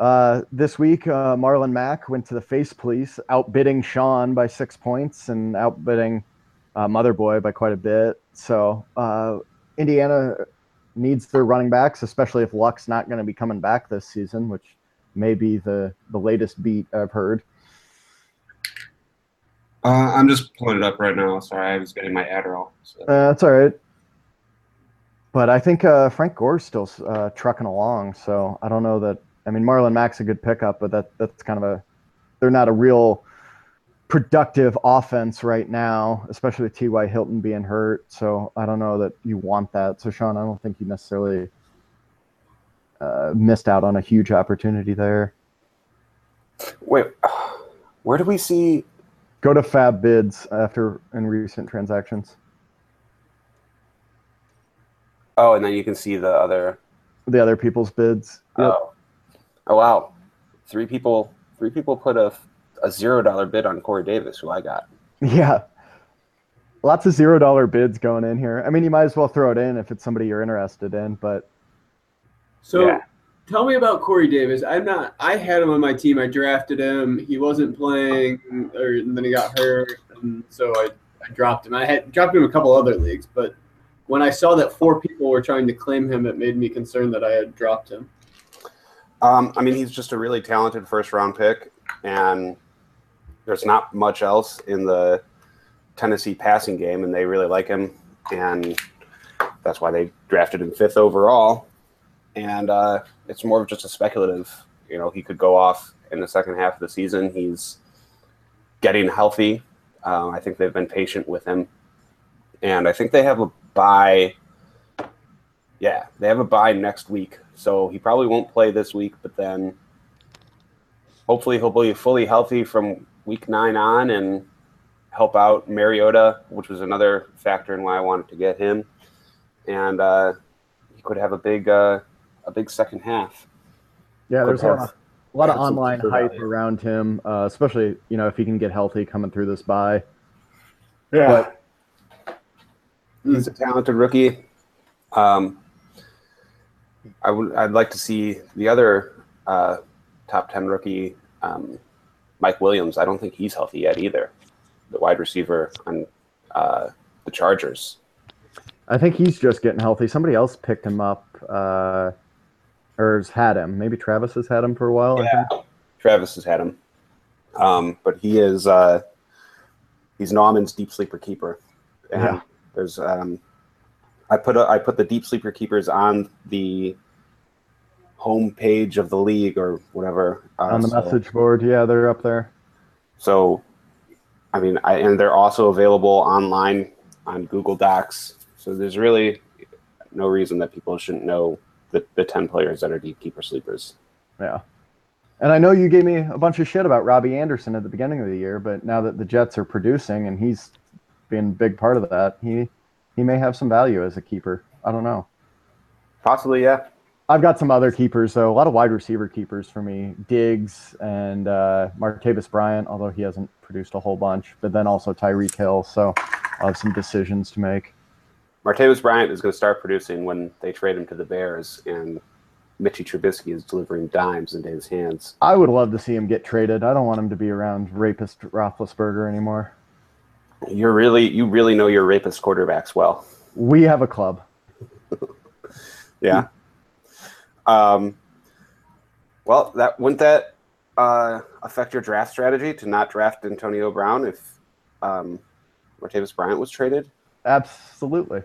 uh, this week, uh, Marlon Mack went to the face police, outbidding Sean by six points and outbidding uh, Mother Boy by quite a bit. So uh, Indiana needs their running backs, especially if Luck's not going to be coming back this season, which may be the, the latest beat I've heard.
Uh, I'm just pulling it up right now. Sorry, I was getting my Adderall.
So. Uh, that's all right. But I think uh, Frank Gore's still uh, trucking along, so I don't know that I mean, Marlon Mack's a good pickup, but that that's kind of a they're not a real productive offense right now, especially with T.Y. Hilton being hurt. So I don't know that you want that. So Sean, I don't think you necessarily uh, missed out on a huge opportunity there.
Wait, where do we see?
Go to Fab bids after in recent transactions.
Oh, and then you can see the other.
The other people's bids.
Yep. Oh. Oh wow, three people three people put a a zero dollar bid on Corey Davis, who I got.
Yeah, lots of zero dollar bids going in here. I mean, you might as well throw it in if it's somebody you're interested in. But
so, yeah. tell me about Corey Davis. I'm not. I had him on my team. I drafted him. He wasn't playing, or and then he got hurt, and so I, I dropped him. I had dropped him a couple other leagues, but when I saw that four people were trying to claim him, it made me concerned that I had dropped him.
Um, I mean, he's just a really talented first round pick, and there's not much else in the Tennessee passing game, and they really like him, and that's why they drafted him fifth overall. And uh, it's more of just a speculative. You know, he could go off in the second half of the season. He's getting healthy. Um, I think they've been patient with him, and I think they have a buy. Yeah, they have a buy next week, so he probably won't play this week, but then hopefully he'll be fully healthy from week nine on and help out Mariota, which was another factor in why I wanted to get him. And uh, he could have a big uh, a big second half.
Yeah, there's a lot, of, a lot of online hype value. around him, uh, especially you know if he can get healthy coming through this bye.
Yeah, but, he's a talented rookie. Um, I would I'd like to see the other uh, top ten rookie, um, Mike Williams. I don't think he's healthy yet either. The wide receiver on uh, the Chargers.
I think he's just getting healthy. Somebody else picked him up, uh, or has had him. Maybe Travis has had him for a while.
Yeah, Travis has had him, um, but he is uh, he's Nauman's deep sleeper keeper. And yeah. There's um, I put a, I put the deep sleeper keepers on the home page of the league or whatever
uh, on the so, message board. Yeah, they're up there.
So, I mean, I, and they're also available online on Google Docs. So there's really no reason that people shouldn't know the, the 10 players that are deep keeper sleepers.
Yeah. And I know you gave me a bunch of shit about Robbie Anderson at the beginning of the year, but now that the Jets are producing and he's been a big part of that, he he may have some value as a keeper. I don't know.
Possibly, yeah.
I've got some other keepers though. A lot of wide receiver keepers for me: Diggs and uh, Martavis Bryant, although he hasn't produced a whole bunch. But then also Tyreek Hill. So I have some decisions to make.
Martavis Bryant is going to start producing when they trade him to the Bears, and Mitchy Trubisky is delivering dimes into his hands.
I would love to see him get traded. I don't want him to be around rapist Roethlisberger anymore.
You're really, you really know your rapist quarterbacks well.
We have a club.
Yeah. Um, well, that wouldn't that uh, affect your draft strategy to not draft Antonio Brown if um, Martavis Bryant was traded?
Absolutely.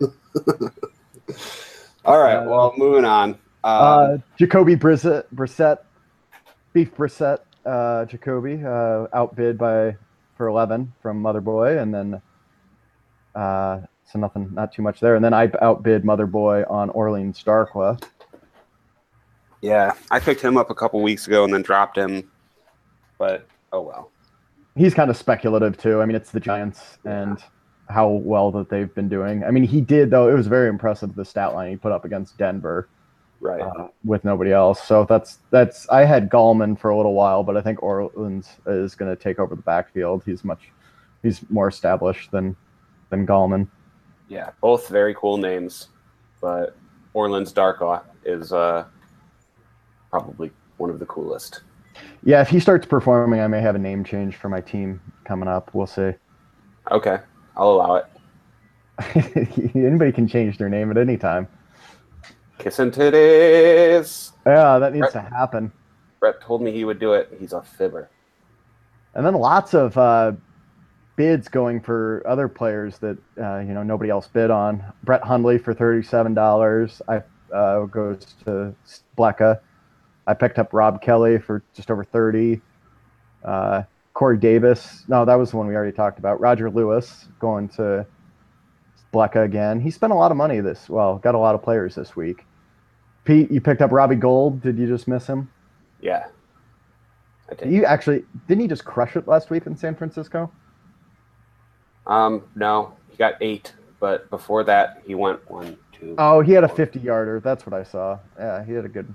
All right. well, moving on. Um,
Uh, Jacoby Brissett, Brissett, Beef Brissett, uh, Jacoby, uh, outbid by for 11 from Mother Boy, and then uh, so nothing, not too much there. And then I outbid Mother Boy on Orleans Darkwa.
yeah, I picked him up a couple weeks ago and then dropped him, but oh well.
He's kind of speculative too. I mean, it's the Giants and how well that they've been doing. I mean, he did though. It was very impressive the stat line he put up against Denver.
Right.
uh, with nobody else. So that's that's I had Gallman for a little while, but I think Orleans is going to take over the backfield. He's much he's more established than than Gallman.
Yeah, both very cool names, but Orleans Darkwa is uh, probably one of the coolest.
Yeah, if he starts performing, I may have a name change for my team coming up. We'll see.
Okay, I'll allow it.
Anybody can change their name at any time.
Kissing titties.
Yeah, that needs
Right.
to happen.
Brett told me he would do it. He's a fibber.
And then lots of uh, bids going for other players that uh, you know nobody else bid on. Brett Hundley for thirty-seven dollars. I uh, goes to Blecka. I picked up Rob Kelley for just over thirty. Uh, Corey Davis. No, that was the one we already talked about. Roger Lewis going to Blecka again. He spent a lot of money this. Well, got a lot of players this week. Pete, you picked up Robbie Gould. Did you just miss him?
Yeah. I did.
You actually didn't he just crush it last week in San Francisco?
Um, no, he got eight, but before that, he went one, two.
Oh, he had a 50 yarder. That's what I saw. Yeah, he had a good.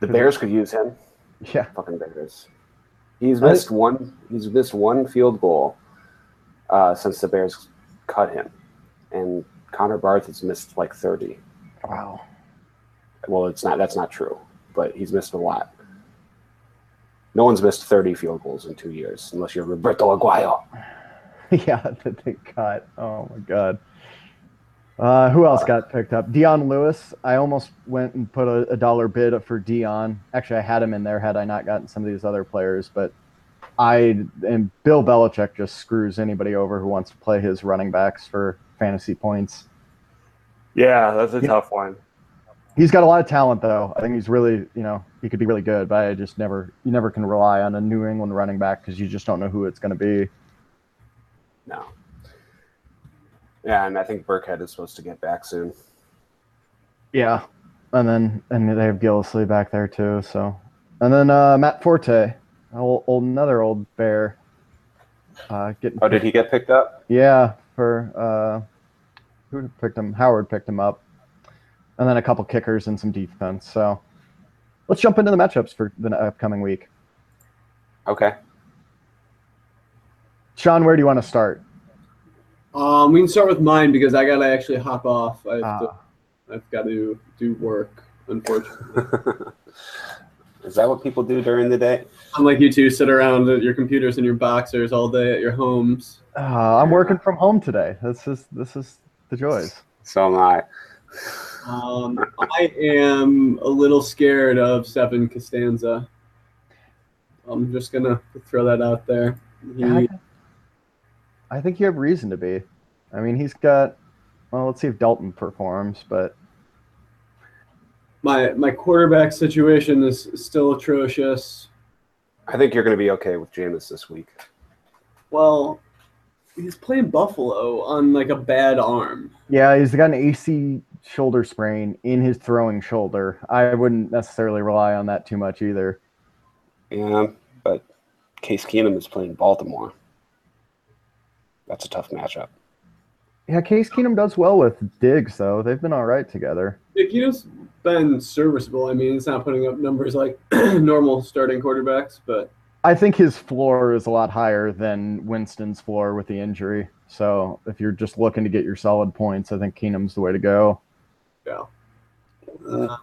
the Bears could use him.
Yeah.
Fucking Bears. He's missed one. He's missed one field goal uh, since the Bears cut him, and Connor Barth has missed like thirty.
Wow.
Well, it's not. That's not true, but he's missed a lot. No one's missed thirty field goals in two years, unless you're Roberto Aguayo.
yeah, that they cut. Oh my god. Uh, who else got picked up? Dion Lewis. I almost went and put a, a dollar bid for Dion. Actually, I had him in there had I not gotten some of these other players, but I and Bill Belichick just screws anybody over who wants to play his running backs for fantasy points.
Yeah, that's a
Yeah.
tough one.
He's got a lot of talent, though. I think he's really, you know, he could be really good, but I just never, you never can rely on a New England running back because you just don't know who it's going to be.
No. Yeah, and I think Burkhead is supposed to get back soon.
Yeah, and then and they have Gillislee back there too. So, and then uh, Matt Forte, old, old another old bear. Uh, getting
Oh, did he get picked up?
Yeah, for uh, who picked him? Howard picked him up, and then a couple kickers and some defense. So, let's jump into the matchups for the upcoming week.
Okay.
Sean, where do you want to start?
Um, we can start with mine because I gotta actually hop off. I have to, I've got to do work, unfortunately.
is that what people do during the day?
Unlike you two, sit around at your computers and your boxers all day at your homes.
uh, I'm working from home today. This is this is the joys.
So am I.
Um, I am a little scared of Seven Costanza. I'm just gonna throw that out there. He,
I, I think you have reason to be. I mean, he's got. Well, let's see if Dalton performs, but
my my quarterback situation is still atrocious.
I think you're going to be okay with Jameis this week.
Well, he's playing Buffalo on like a bad arm.
Yeah, he's got an AC shoulder sprain in his throwing shoulder. I wouldn't necessarily rely on that too much either.
Yeah, but Case Keenum is playing Baltimore. That's a tough matchup.
Yeah, Case Keenum does well with Diggs, though. They've been all right together.
Yeah, Keenum's been serviceable. I mean, he's not putting up numbers like normal starting quarterbacks, but
I think his floor is a lot higher than Winston's floor with the injury. So if you're just looking to get your solid points, I think Keenum's the way to go.
Yeah. Uh,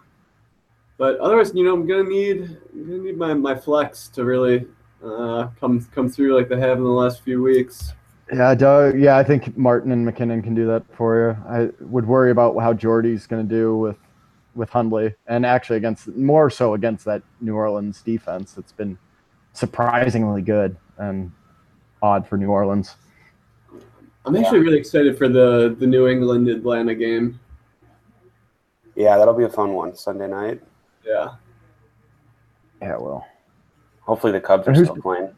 but otherwise, you know, I'm gonna need I'm gonna need my, my flex to really uh, come come through like they have in the last few weeks.
Yeah, Doug, yeah, I think Martin and McKinnon can do that for you. I would worry about how Jordy's going to do with with Hundley, and actually against more so against that New Orleans defense. It's been surprisingly good and odd for New Orleans.
I'm actually really excited for the the New England Atlanta game.
Yeah, that'll be a fun one Sunday night.
Yeah.
Yeah, well,
Hopefully the Cubs are still playing.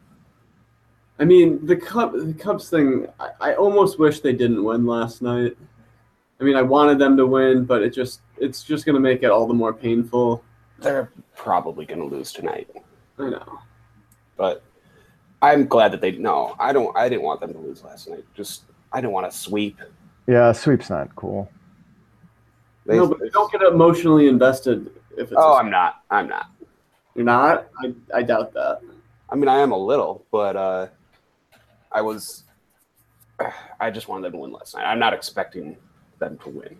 I mean, the Cub the Cubs thing. I, I almost wish they didn't win last night. I mean, I wanted them to win, but it just it's just gonna make it all the more painful.
They're probably going to lose tonight,
I know.
but I'm glad that they. No, I don't. I didn't want them to lose last night. Just I didn't want to sweep.
yeah, sweep's not cool.
They-
no, but don't get emotionally invested if it's.
oh,
a,
I'm not. I'm not.
you're not. I, I doubt that.
I mean, I am a little, but uh, I was. I just wanted them to win last night. I'm not expecting them to win.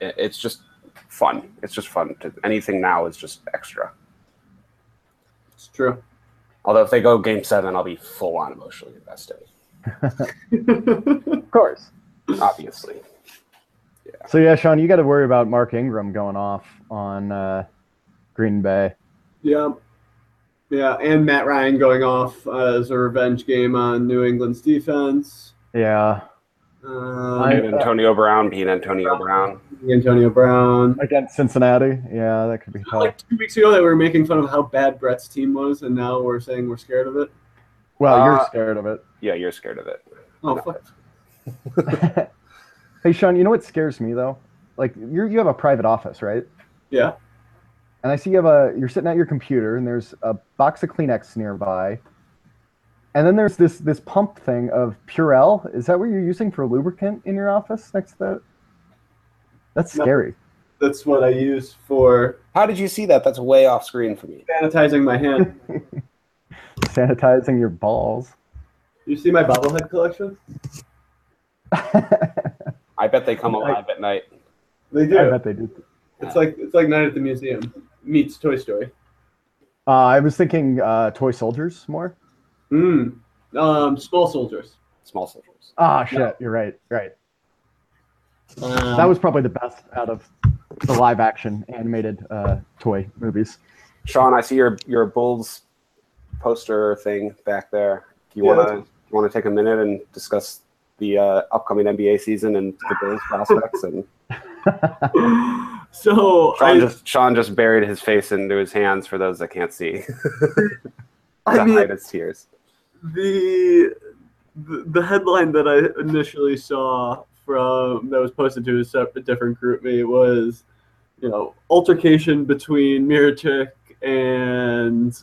It's just fun. It's just fun. To, anything now is just extra.
It's true.
Although if they go game seven, I'll be full on emotionally invested.
Of course.
Obviously.
So yeah, Sean, you got to worry about Mark Ingram going off on uh, Green Bay.
yeah. Yeah, and Matt Ryan going off uh, as a revenge game on New England's defense.
Yeah,
Um,
And Antonio Brown being Antonio Brown.
Antonio Brown.
against Cincinnati. Yeah, that could be tough.
Like two weeks ago, they were making fun of how bad Brett's team was, and now we're saying we're scared of it.
Well, you're
Uh,
scared of it.
Yeah, you're scared of it.
Oh,
No.
fuck.
Hey, Sean, you know what scares me though? Like you you have a private office, right?
Yeah.
And I see you have a you're sitting at your computer and there's a box of Kleenex nearby. And then there's this this pump thing of Purell. Is that what you're using for lubricant in your office next to that? That's
No.
scary.
That's what I use for
How did you see that? That's way off screen for me.
sanitizing my hand.
Sanitizing your balls.
you see my bobblehead collection?
I bet they come alive at night.
They do.
I bet they do.
It's like it's like Night at the Museum meets Toy Story.
Uh, I was thinking uh, toy soldiers more.
Mm. Um, small soldiers.
Small soldiers.
Ah, shit. You're right. Right.
Um,
That was probably the best out of the live action animated uh, toy movies.
Sean, I see your your Bulls poster thing back there. Do you
Yeah.
want to you want to take a minute and discuss the uh, upcoming NBA season and the Bulls prospects? And
so
Sean
I,
just Sean just buried his face into his hands for those that can't see.
I mean,
hide his tears.
the the the headline that I initially saw from that was posted to a separate different group me was, you know, altercation between Mirotic and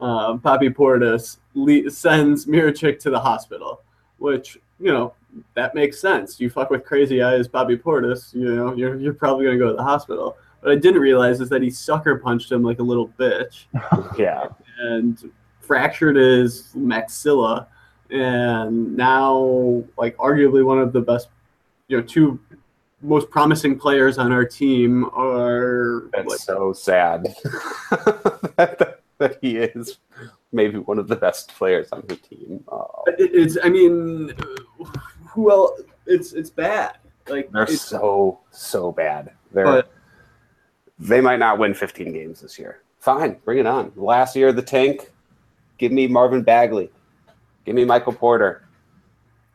um, Bobby Portis le- sends Mirotic to the hospital, which you know that makes sense. You fuck with crazy eyes Bobby Portis, you know, you're you're probably gonna go to the hospital. What I didn't realize is that he sucker punched him like a little bitch
Yeah,
and fractured his maxilla and now like arguably one of the best you know two most promising players on our team are
that's
like,
so sad that, that he is maybe one of the best players on the team. Oh,
it- it's i mean who else it's it's bad like
they're so so bad. They're
but
they might not win 15 games this year. Fine, bring it on. Last year, the tank. Give me Marvin Bagley. Give me Michael Porter.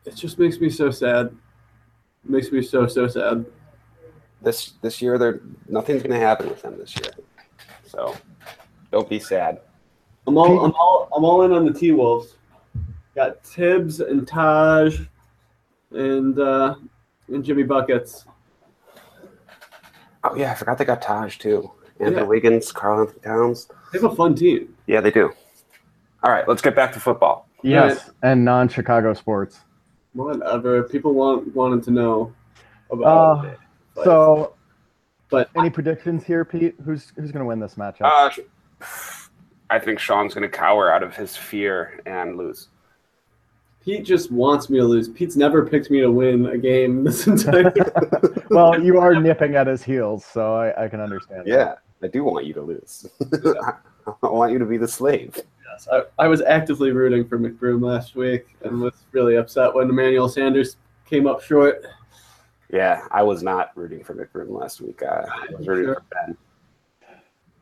it just makes me so sad it makes me so so sad
This this year, they're nothing's going to happen with them this year. So don't be sad.
i'm all i'm all i'm all in on the t-wolves got tibbs and taj and uh, and Jimmy buckets.
Oh yeah, I forgot they got Taj too. Andrew
Yeah.
Wiggins, Karl-Anthony Towns.
They have a fun team.
Yeah, they do. All right, let's get back to football.
Yes, and non-Chicago sports.
Whatever. People want wanted to know about
Uh,
it. But-
So,
but
any predictions here, Pete? Who's who's going to win this matchup?
Uh, I think Sean's going to cower out of his fear and lose.
Pete just wants me to lose. Pete's never picked me to win a game this entire.
well, you are nipping at his heels, so I, I can understand. that.
Yeah, I do want you to lose. I want you to be the slave.
yes, I, I was actively rooting for McBroom last week and was really upset when Emmanuel Sanders came up short.
Yeah, I was not rooting for McBroom last week. Uh, I was rooting
Sure.
for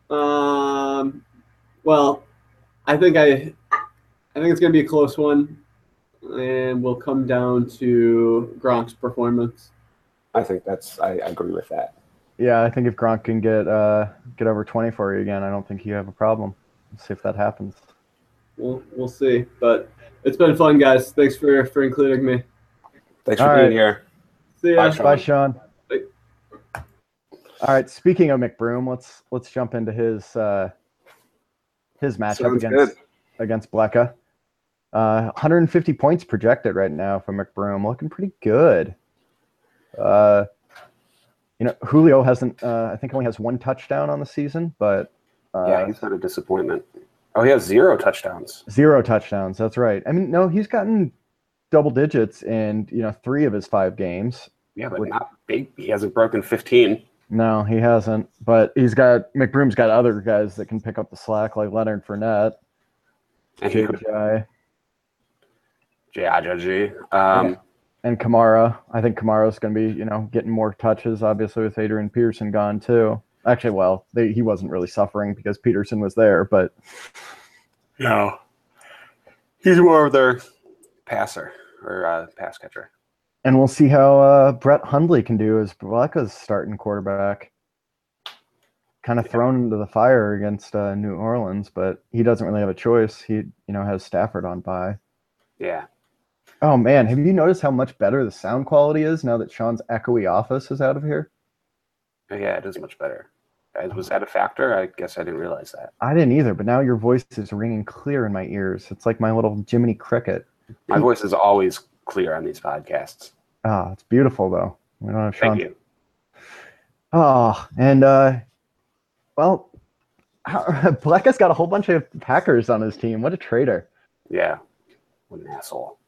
Ben.
Um, well, I think I, I think it's gonna be a close one, and will come down to Gronk's performance.
I think that's. I, I agree with that.
Yeah, I think if Gronk can get uh get over twenty for you again, I don't think you have a problem. Let's see if that happens.
We'll we'll see, but it's been fun, guys. Thanks for for including me.
Thanks for
All
being here.
See
Bye,
ya.
Sean.
Bye, Sean.
Bye.
All right. Speaking of McBroom, let's let's jump into his uh, his matchup
Sounds
against
good.
against Blecka. Uh, 150 points projected right now for McBroom, looking pretty good. Uh, you know, Julio hasn't. Uh, I think only has one touchdown on the season, but uh,
yeah, he's had a disappointment. Oh, he has zero touchdowns.
zero touchdowns. That's right. I mean, no, he's gotten double digits in you know three of his five games.
Yeah, but not big. He hasn't broken 15.
No, he hasn't. But he's got McBroom's got other guys that can pick up the slack, like Leonard Fournette,
And he could, JJG. Um,
and Kamara. I think Kamara's going to be, you know, getting more touches, obviously, with Adrian Peterson gone too. Actually, well, they, he wasn't really suffering because Peterson was there, but
No. He's more of their passer or uh, pass catcher.
and we'll see how uh, Brett Hundley can do as Blecka's starting quarterback. Kind of thrown into the fire against uh, New Orleans, but he doesn't really have a choice. He, you know, has Stafford on bye.
Yeah.
Oh man, have you noticed how much better the sound quality is now that Sean's echoey office is out of here?
Oh, Yeah, it is much better. Uh, Was that a factor? I guess I didn't realize that.
I didn't either, but now your voice is ringing clear in my ears. It's like my little Jiminy Cricket.
My voice is always clear on these podcasts.
Ah, it's beautiful though. We don't have Sean.
Thank you.
Oh, and uh, well, Black has got a whole bunch of Packers on his team. What a traitor!
Yeah. What an asshole.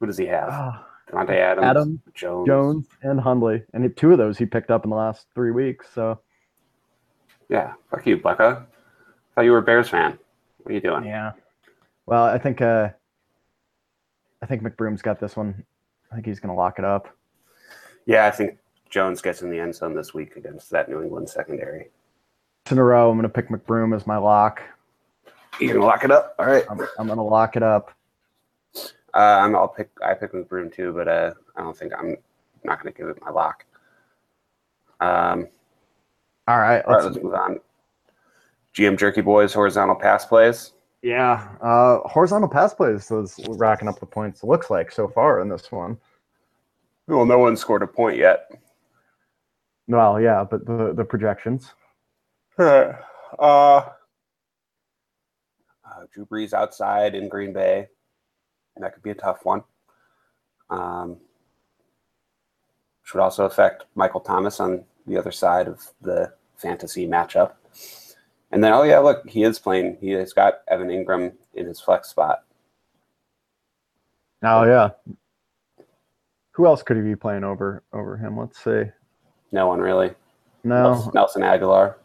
Who does he have?
Ah,
Davante Adams,
Adam,
Jones.
Jones and Hundley, and he- two of those he picked up in the last three weeks. So
Yeah. Fuck you, Blecka. thought you were a Bears fan. What are you doing?
yeah. Well, I think uh, I think McBroom's got this one. I think he's going to lock it up.
Yeah, I think Jones gets in the end zone this week against that New England secondary.
in a row. I'm going to pick McBroom as my lock.
You're gonna lock it up? All right.
I'm, I'm going to lock it up.
Uh, I'm, I'll pick. I pick McBroom too, but uh, I don't think I'm not going to give it my lock. Um,
All right.
all right,
Let's,
let's move on. GM Jerky Boys horizontal pass plays.
yeah. Uh, horizontal pass plays is racking up the points. It looks like so far in this one.
Well, no one scored a point yet.
Well, yeah, but the the projections.
uh, uh, Drew Brees outside in Green Bay. That could be a tough one. Um, which would also affect Michael Thomas on the other side of the fantasy matchup. And then, oh yeah, look, he is playing. He has got Evan Engram in his flex spot.
Oh yeah. Who else could he be playing over over him? Let's see.
No one really.
No.
Nelson Agholor.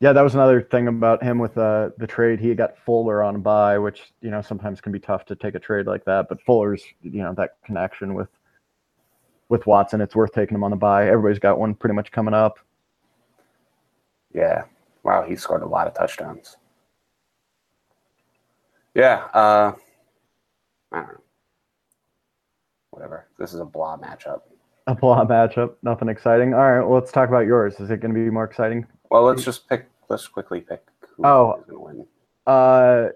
Yeah, that was another thing about him with uh, the trade. He got Fuller on buy, which you know sometimes can be tough to take a trade like that. But Fuller's you know that connection with with Watson, it's worth taking him on the buy. Everybody's got one pretty much coming up.
Yeah. Wow, he scored a lot of touchdowns. Yeah. Uh, I don't know. Whatever. This is a blah matchup.
A blah matchup, nothing exciting. All right, well, let's talk about yours. Is it going to be more exciting?
Well, let's just pick. Let's quickly pick who
Oh.
is going to win.
Uh,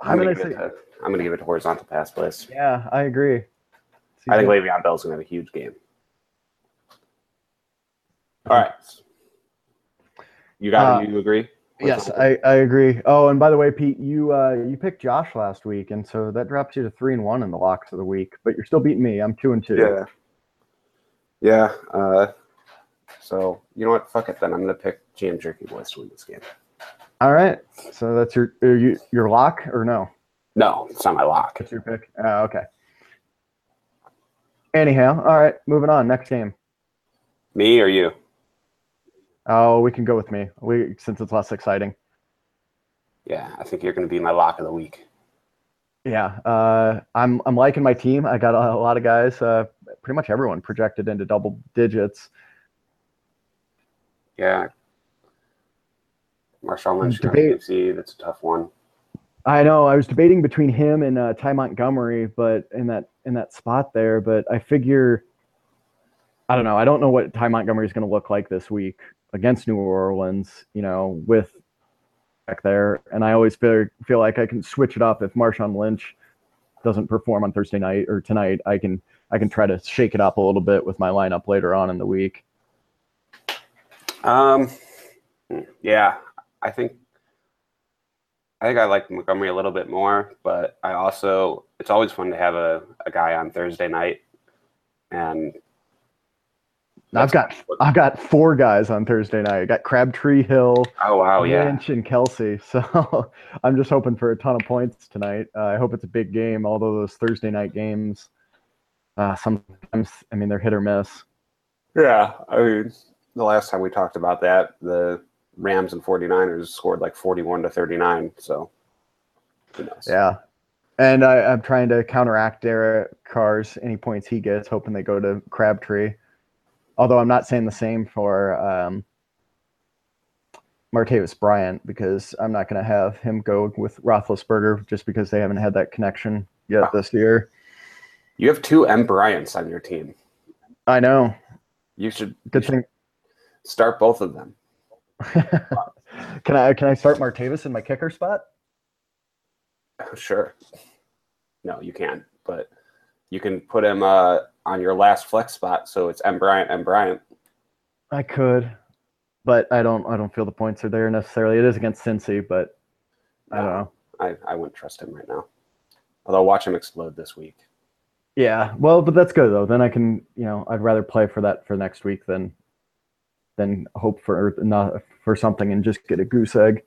I'm,
I'm
going
gonna
to give
say,
it to. I'm going to give it to horizontal pass plays.
yeah, I agree.
I think Le'Veon Bell's gonna have a huge game. All right. You got
Uh,
it. You agree?
Yes, I, I agree. Oh, and by the way, Pete, you uh, you picked Josh last week, and so that drops you to three and one in the locks of the week. But you're still beating me. I'm two and two.
Yeah. Yeah. Uh, so you know what? Fuck it. Then I'm gonna pick GM Jerky Boys to win this game.
All right. So that's your are you, your lock or no?
No, it's not my lock.
It's your pick. Uh, okay. Anyhow, all right. Moving on. Next game.
Me or you?
Oh, we can go with me. We since it's less exciting.
Yeah, I think you're gonna be my lock of the week.
Yeah, uh, I'm I'm liking my team. I got a, a lot of guys, uh, pretty much everyone projected into double digits.
Yeah. Marshawn Lynch, that's a tough one.
I know. I was debating between him and uh, Ty Montgomery, but in that in that spot there. But I figure, I don't know. I don't know what Ty Montgomery is going to look like this week against New Orleans. You know, with back there, and I always feel feel like I can switch it up if Marshawn Lynch doesn't perform on Thursday night or tonight. I can I can try to shake it up a little bit with my lineup later on in the week.
Um, yeah, I think I think I like Montgomery a little bit more, but I also it's always fun to have a, a guy on Thursday night, and
I've got I've got four guys on Thursday night. I got Crabtree Hill.
oh wow, yeah,
Lynch and Kelce. So I'm just hoping for a ton of points tonight. Uh, I hope it's a big game. Although those Thursday night games, uh, sometimes I mean they're hit or miss.
yeah. I mean, the last time we talked about that, the Rams and 49ers scored like 41 to 39. So who knows?
Yeah, and I, I'm trying to counteract Derek Carr's any points he gets, hoping they go to Crabtree. Although I'm not saying the same for um, Martavis Bryant because I'm not going to have him go with Roethlisberger just because they haven't had that connection yet this year.
You have two M Bryants on your team.
I know.
You should,
Good
you should
thing.
start both of them.
can I can I start Martavis in my kicker spot?
Sure. No, you can, but you can put him uh, on your last flex spot, so it's M Bryant, M Bryant.
I could, but I don't. I don't feel the points are there necessarily. It is against Cincy, but I don't know.
I, I wouldn't trust him right now. Although watch him explode this week.
Yeah, well, but that's good though. Then I can, you know, I'd rather play for that for next week than than hope for not for something and just get a goose egg.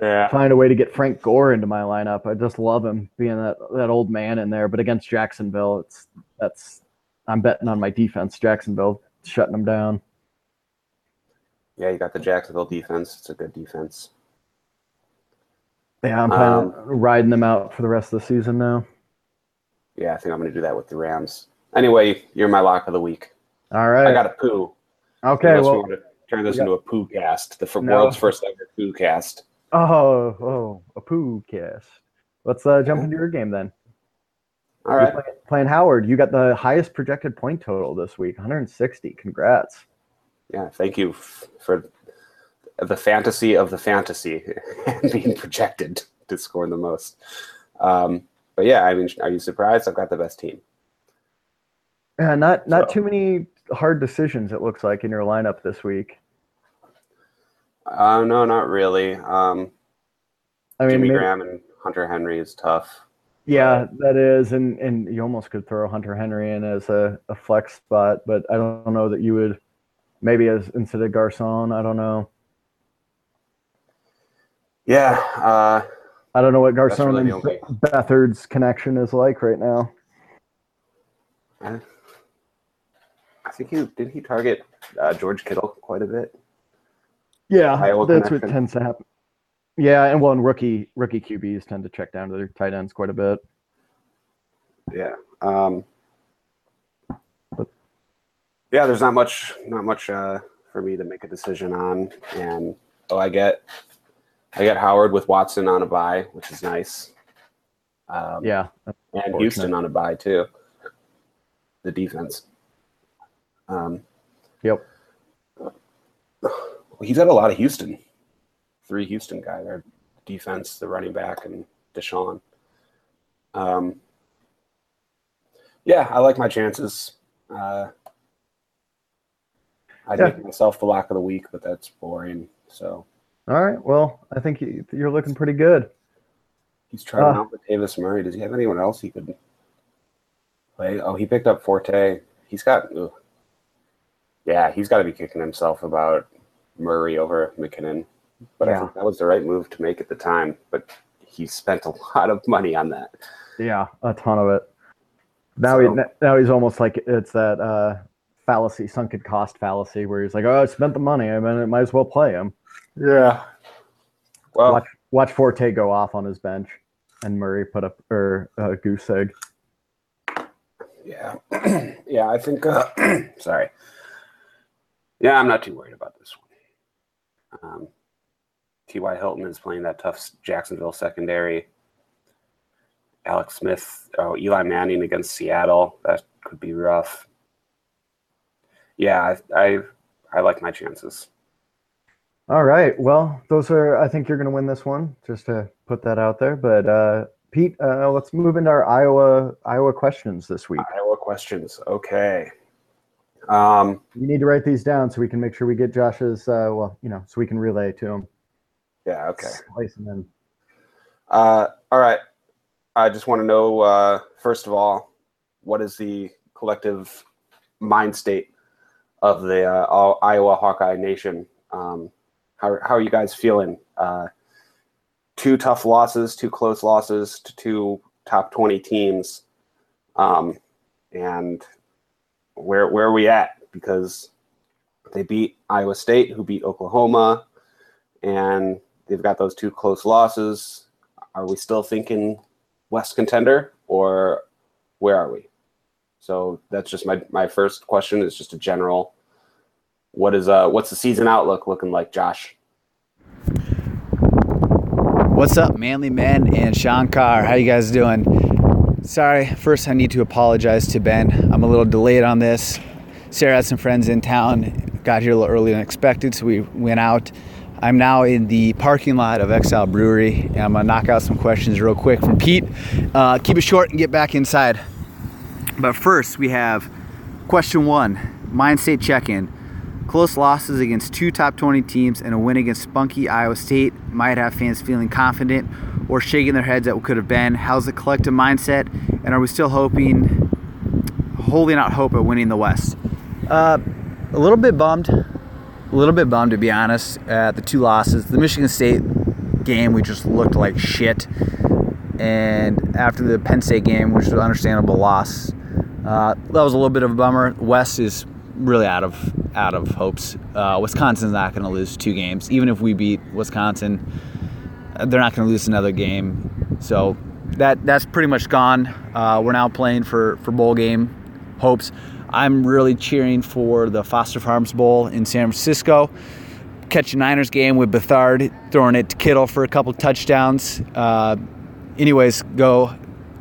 Yeah.
Find a way to get Frank Gore into my lineup. I just love him being that that old man in there. But against Jacksonville, it's that's I'm betting on my defense. Jacksonville shutting them down.
Yeah, you got the Jacksonville defense. It's a good defense.
Yeah, I'm planning
Um,
on riding them out for the rest of the season now.
Yeah, I think I'm going to do that with the Rams. Anyway, you're my lock of the week.
All right.
I got a poo.
Okay.
Unless we
Well,
to turn this into a poo cast, the
No.
world's first ever poo cast.
oh, oh, a poo cast. Let's uh, jump into your game then.
All
You're
right.
playing, playing Howard. You got the highest projected point total this week, 160. Congrats.
Yeah, thank you f- for the fantasy of the fantasy being projected to score the most. Um, but yeah, I mean, are you surprised? I've got the best team.
Yeah, not not
So-
too many hard decisions. It looks like in your lineup this week.
Uh, no, not really. Um,
I mean,
Jimmy
maybe-
Graham and Hunter Henry is tough.
yeah, that is, and and you almost could throw Hunter Henry in as a, a flex spot, but I don't know that you would. Maybe as instead of Garcon, I don't know.
Yeah, uh,
I don't know what Garcon
really
and Beathard's connection is like right now.
I, think he didn't he target uh, George Kittle quite a bit.
Yeah,
Iowa
that's what tends to happen. Yeah, and well, and rookie rookie QBs tend to check down to their tight ends quite a bit.
Yeah. Um,
But-
yeah, there's not much, not much uh, for me to make a decision on, and oh, I get, I get Howard with Watson on a buy, which is nice. Um,
Yeah,
and. Houston on a buy too. The defense. Um,
Yep.
he's got a lot of Houston. Three Houston guys. Their defense, the running back, and Deshaun. Um, Yeah, I like my chances. Uh, I'd
Yeah.
make myself the lock of the week, but that's boring. So
All right. Well, I think you- you're looking pretty good.
he's trying
Uh.
out with Davis Murray. Does he have anyone else he could play? Oh, he picked up Forte. He's got. ugh. Yeah, he's got to be kicking himself about Murray over McKinnon. But I think that was the right move to make at the time. But he spent a lot of money on that.
Yeah, a ton of it. Now
So-
he now he's almost like it's that uh, fallacy, sunken cost fallacy, where he's like, "Oh, I spent the money. I mean, I might as well play him."
Yeah. Well,
watch watch Forte go off on his bench, and Murray put up or uh, goose egg.
Yeah, yeah. I think. Uh, sorry. Yeah, I'm not too worried about this one. Um, T.Y. Hilton is playing that tough Jacksonville secondary. Alex Smith, oh, Eli Manning against Seattle. That could be rough. Yeah, I, I, I like my chances.
All right. Well, those are. I think you're going to win this one. Just to put that out there. But uh, Pete, uh, let's move into our Iowa Iowa questions this week.
Iowa questions. Okay. Um,
You need to write these down so we can make sure we get Josh's. Uh, well, you know, so we can relay to him.
yeah. Okay.
Place them in.
Uh, all right. I just want to know, uh, first of all, what is the collective mind state of the uh, Iowa Hawkeye Nation? Um, how, how are you guys feeling? Uh, two tough losses, two close losses to two top 20 teams. Um, and where, where are we at? Because they beat Iowa State, who beat Oklahoma, and they've got those two close losses are we still thinking West contender or where are we? So that's just my my first question is just a general. What is uh what's the season outlook looking like, Josh?
What's up, Manly Men and Sean Carr? How you guys doing? Sorry, first I need to apologize to Ben. I'm a little delayed on this. Sarah had some friends in town, got here a little earlier than expected, so we went out. I'm now in the parking lot of Exile Brewery, and I'm gonna knock out some questions real quick from Pete. Uh, keep it short and get back inside. But first, we have question one mind state check in. Close losses against two top 20 teams and a win against spunky Iowa State might have fans feeling confident or shaking their heads at what could have been. How's the collective mindset? And are we still hoping, holding out hope at winning the West? Uh, a little bit bummed. A little bit bummed, to be honest, at the two losses. The Michigan State game, we just looked like shit. And after the Penn State game, which was an understandable loss, uh, that was a little bit of a bummer. West is really out of out of hopes. Uh, Wisconsin's not going to lose two games, even if we beat Wisconsin. They're not going to lose another game, so that that's pretty much gone. Uh, we're now playing for for bowl game hopes. I'm really cheering for the Foster Farms Bowl in San Francisco. Catch a Niners game with Beathard throwing it to Kittle for a couple touchdowns. Uh, anyways, go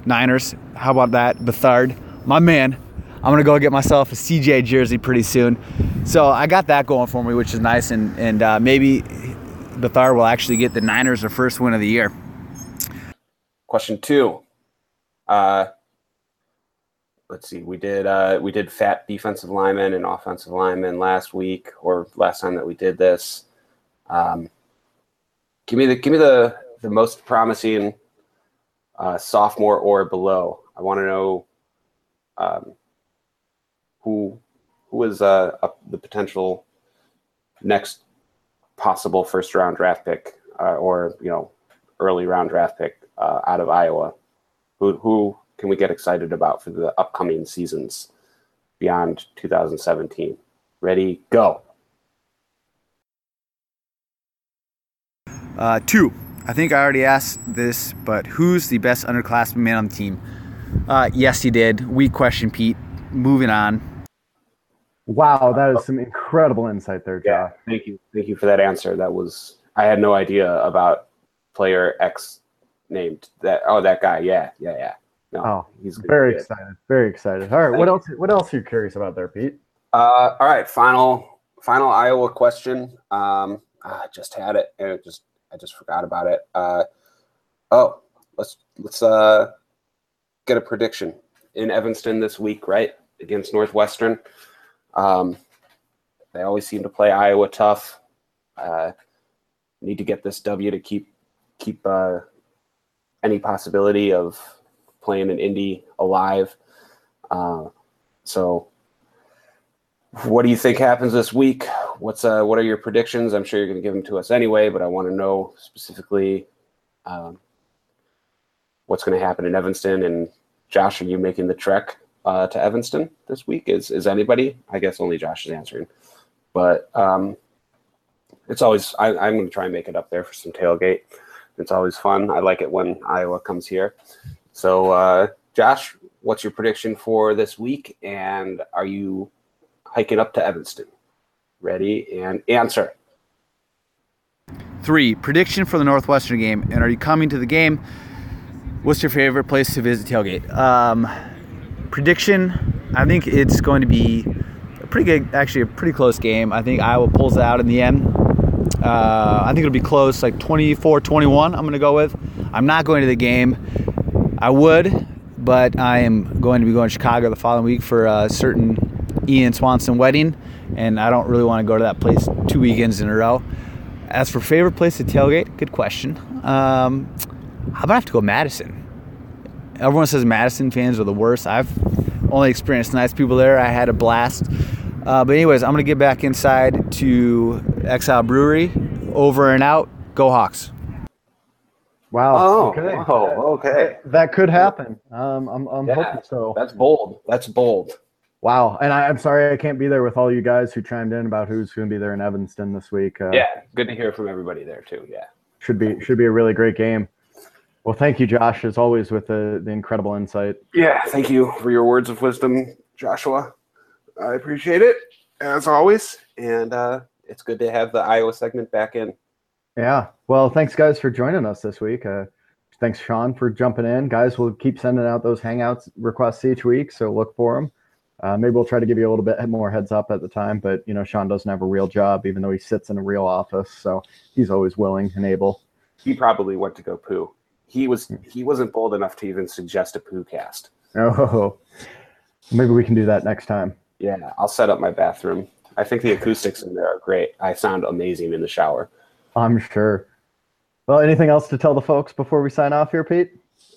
Niners. How about that, Beathard, my man? I'm gonna go get myself a CJ jersey pretty soon. So I got that going for me, which is nice, and and uh, maybe Beathard will actually get the Niners their first win of the year.
Question two. Uh let's see, we did uh we did fat defensive linemen and offensive linemen last week or last time that we did this. Um give me the give me the the most promising uh, sophomore or below. I want to know um, who who is uh, the potential next possible first round draft pick uh, or you know early round draft pick uh, out of Iowa. Who who can we get excited about for the upcoming seasons beyond 2017? Ready, go.
Uh, two. I think I already asked this, but who's the best underclassman man on the team? Uh, yes, he did. Weak question, Pete. Moving on.
Wow, that is some incredible insight there,
Yeah,
Josh.
thank you, thank you for that answer. That was I had no idea about player X named that. Oh, that guy. Yeah, yeah, yeah. No,
Oh,
he's
Very
good.
excited. Very excited. All right, what else? What else are you curious about there, Pete?
Uh, all right, final final Iowa question. Um, ah, I just had it and it just I just forgot about it. Uh, oh, let's let's uh get a prediction. in Evanston this week, right against Northwestern. Um, they always seem to play Iowa tough. Uh, need to get this W to keep keep uh, any possibility of playing an Indy alive. Uh, so, what do you think happens this week? What's uh, what are your predictions? I'm sure you're going to give them to us anyway, but I want to know specifically um, what's going to happen in Evanston. And Josh, are you making the trek uh, to Evanston this week? Is is anybody? I guess only Josh is answering, but um, it's always I, I'm going to try and make it up there for some tailgate. It's always fun. I like it when Iowa comes here. So, uh, Josh, what's your prediction for this week? And are you hiking up to Evanston? Ready and answer.
Three, prediction for the Northwestern game. And are you coming to the game? What's your favorite place to visit tailgate? Um, prediction, I think it's going to be a pretty good, actually a pretty close game. I think Iowa pulls it out in the end. Uh, I think it'll be close, like 24 21, I'm going to go with. I'm not going to the game. I would, but I am going to be going to Chicago the following week for a certain Ian Swanson wedding, and I don't really want to go to that place two weekends in a row. As for favorite place to tailgate, good question. Um, how about I have to go Madison? Everyone says Madison fans are the worst. I've only experienced nice people there. I had a blast. Uh, but anyways, I'm gonna get back inside to Exile Brewery. Over and out. Go Hawks.
Wow.
Oh,
okay.
oh, okay.
That could happen. Um, I'm, I'm
Yeah,
hoping so.
That's bold. That's bold.
Wow. And I, I'm sorry I can't be there with all you guys who chimed in about who's going to be there in Evanston this week. Uh,
Yeah, good to hear from everybody there too. Yeah.
Should be should be a really great game. Well, thank you, Josh, as always, with the, the incredible insight.
Yeah, thank you for your words of wisdom, Joshua. I appreciate it as always, and uh, it's good to have the Iowa segment back in.
Yeah. Well, thanks, guys, for joining us this week. Uh, thanks, Sean, for jumping in. Guys, we'll keep sending out those Hangouts requests each week, so look for them. Uh, maybe we'll try to give you a little bit more heads up at the time, but you know, Sean doesn't have a real job, even though he sits in a real office, so he's always willing and able.
He probably went to go poo. He was he wasn't bold enough to even suggest a poo cast.
Oh, maybe we can do that next time.
Yeah, I'll set up my bathroom. I think the acoustics in there are great. I sound amazing in the shower.
I'm sure. Well, anything else to tell the folks before we sign off here, Pete?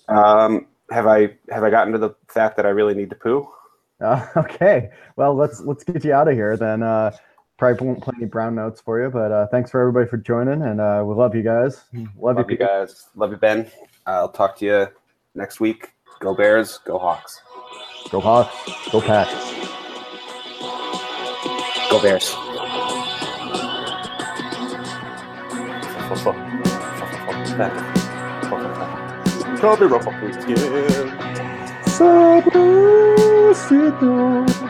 Um, have I have I gotten to the fact that I really need to poo?
Uh, okay. Well, let's let's get you out of here then. Uh, probably won't play any brown notes for you, but uh, thanks for everybody for joining, and uh, we love you guys. Love,
Love you guys. Love you, Ben. I'll talk to you next week. Go Bears. Go Hawks.
Go Hawks. Go Pack.
Go Bears. Come here,
Sabrosito.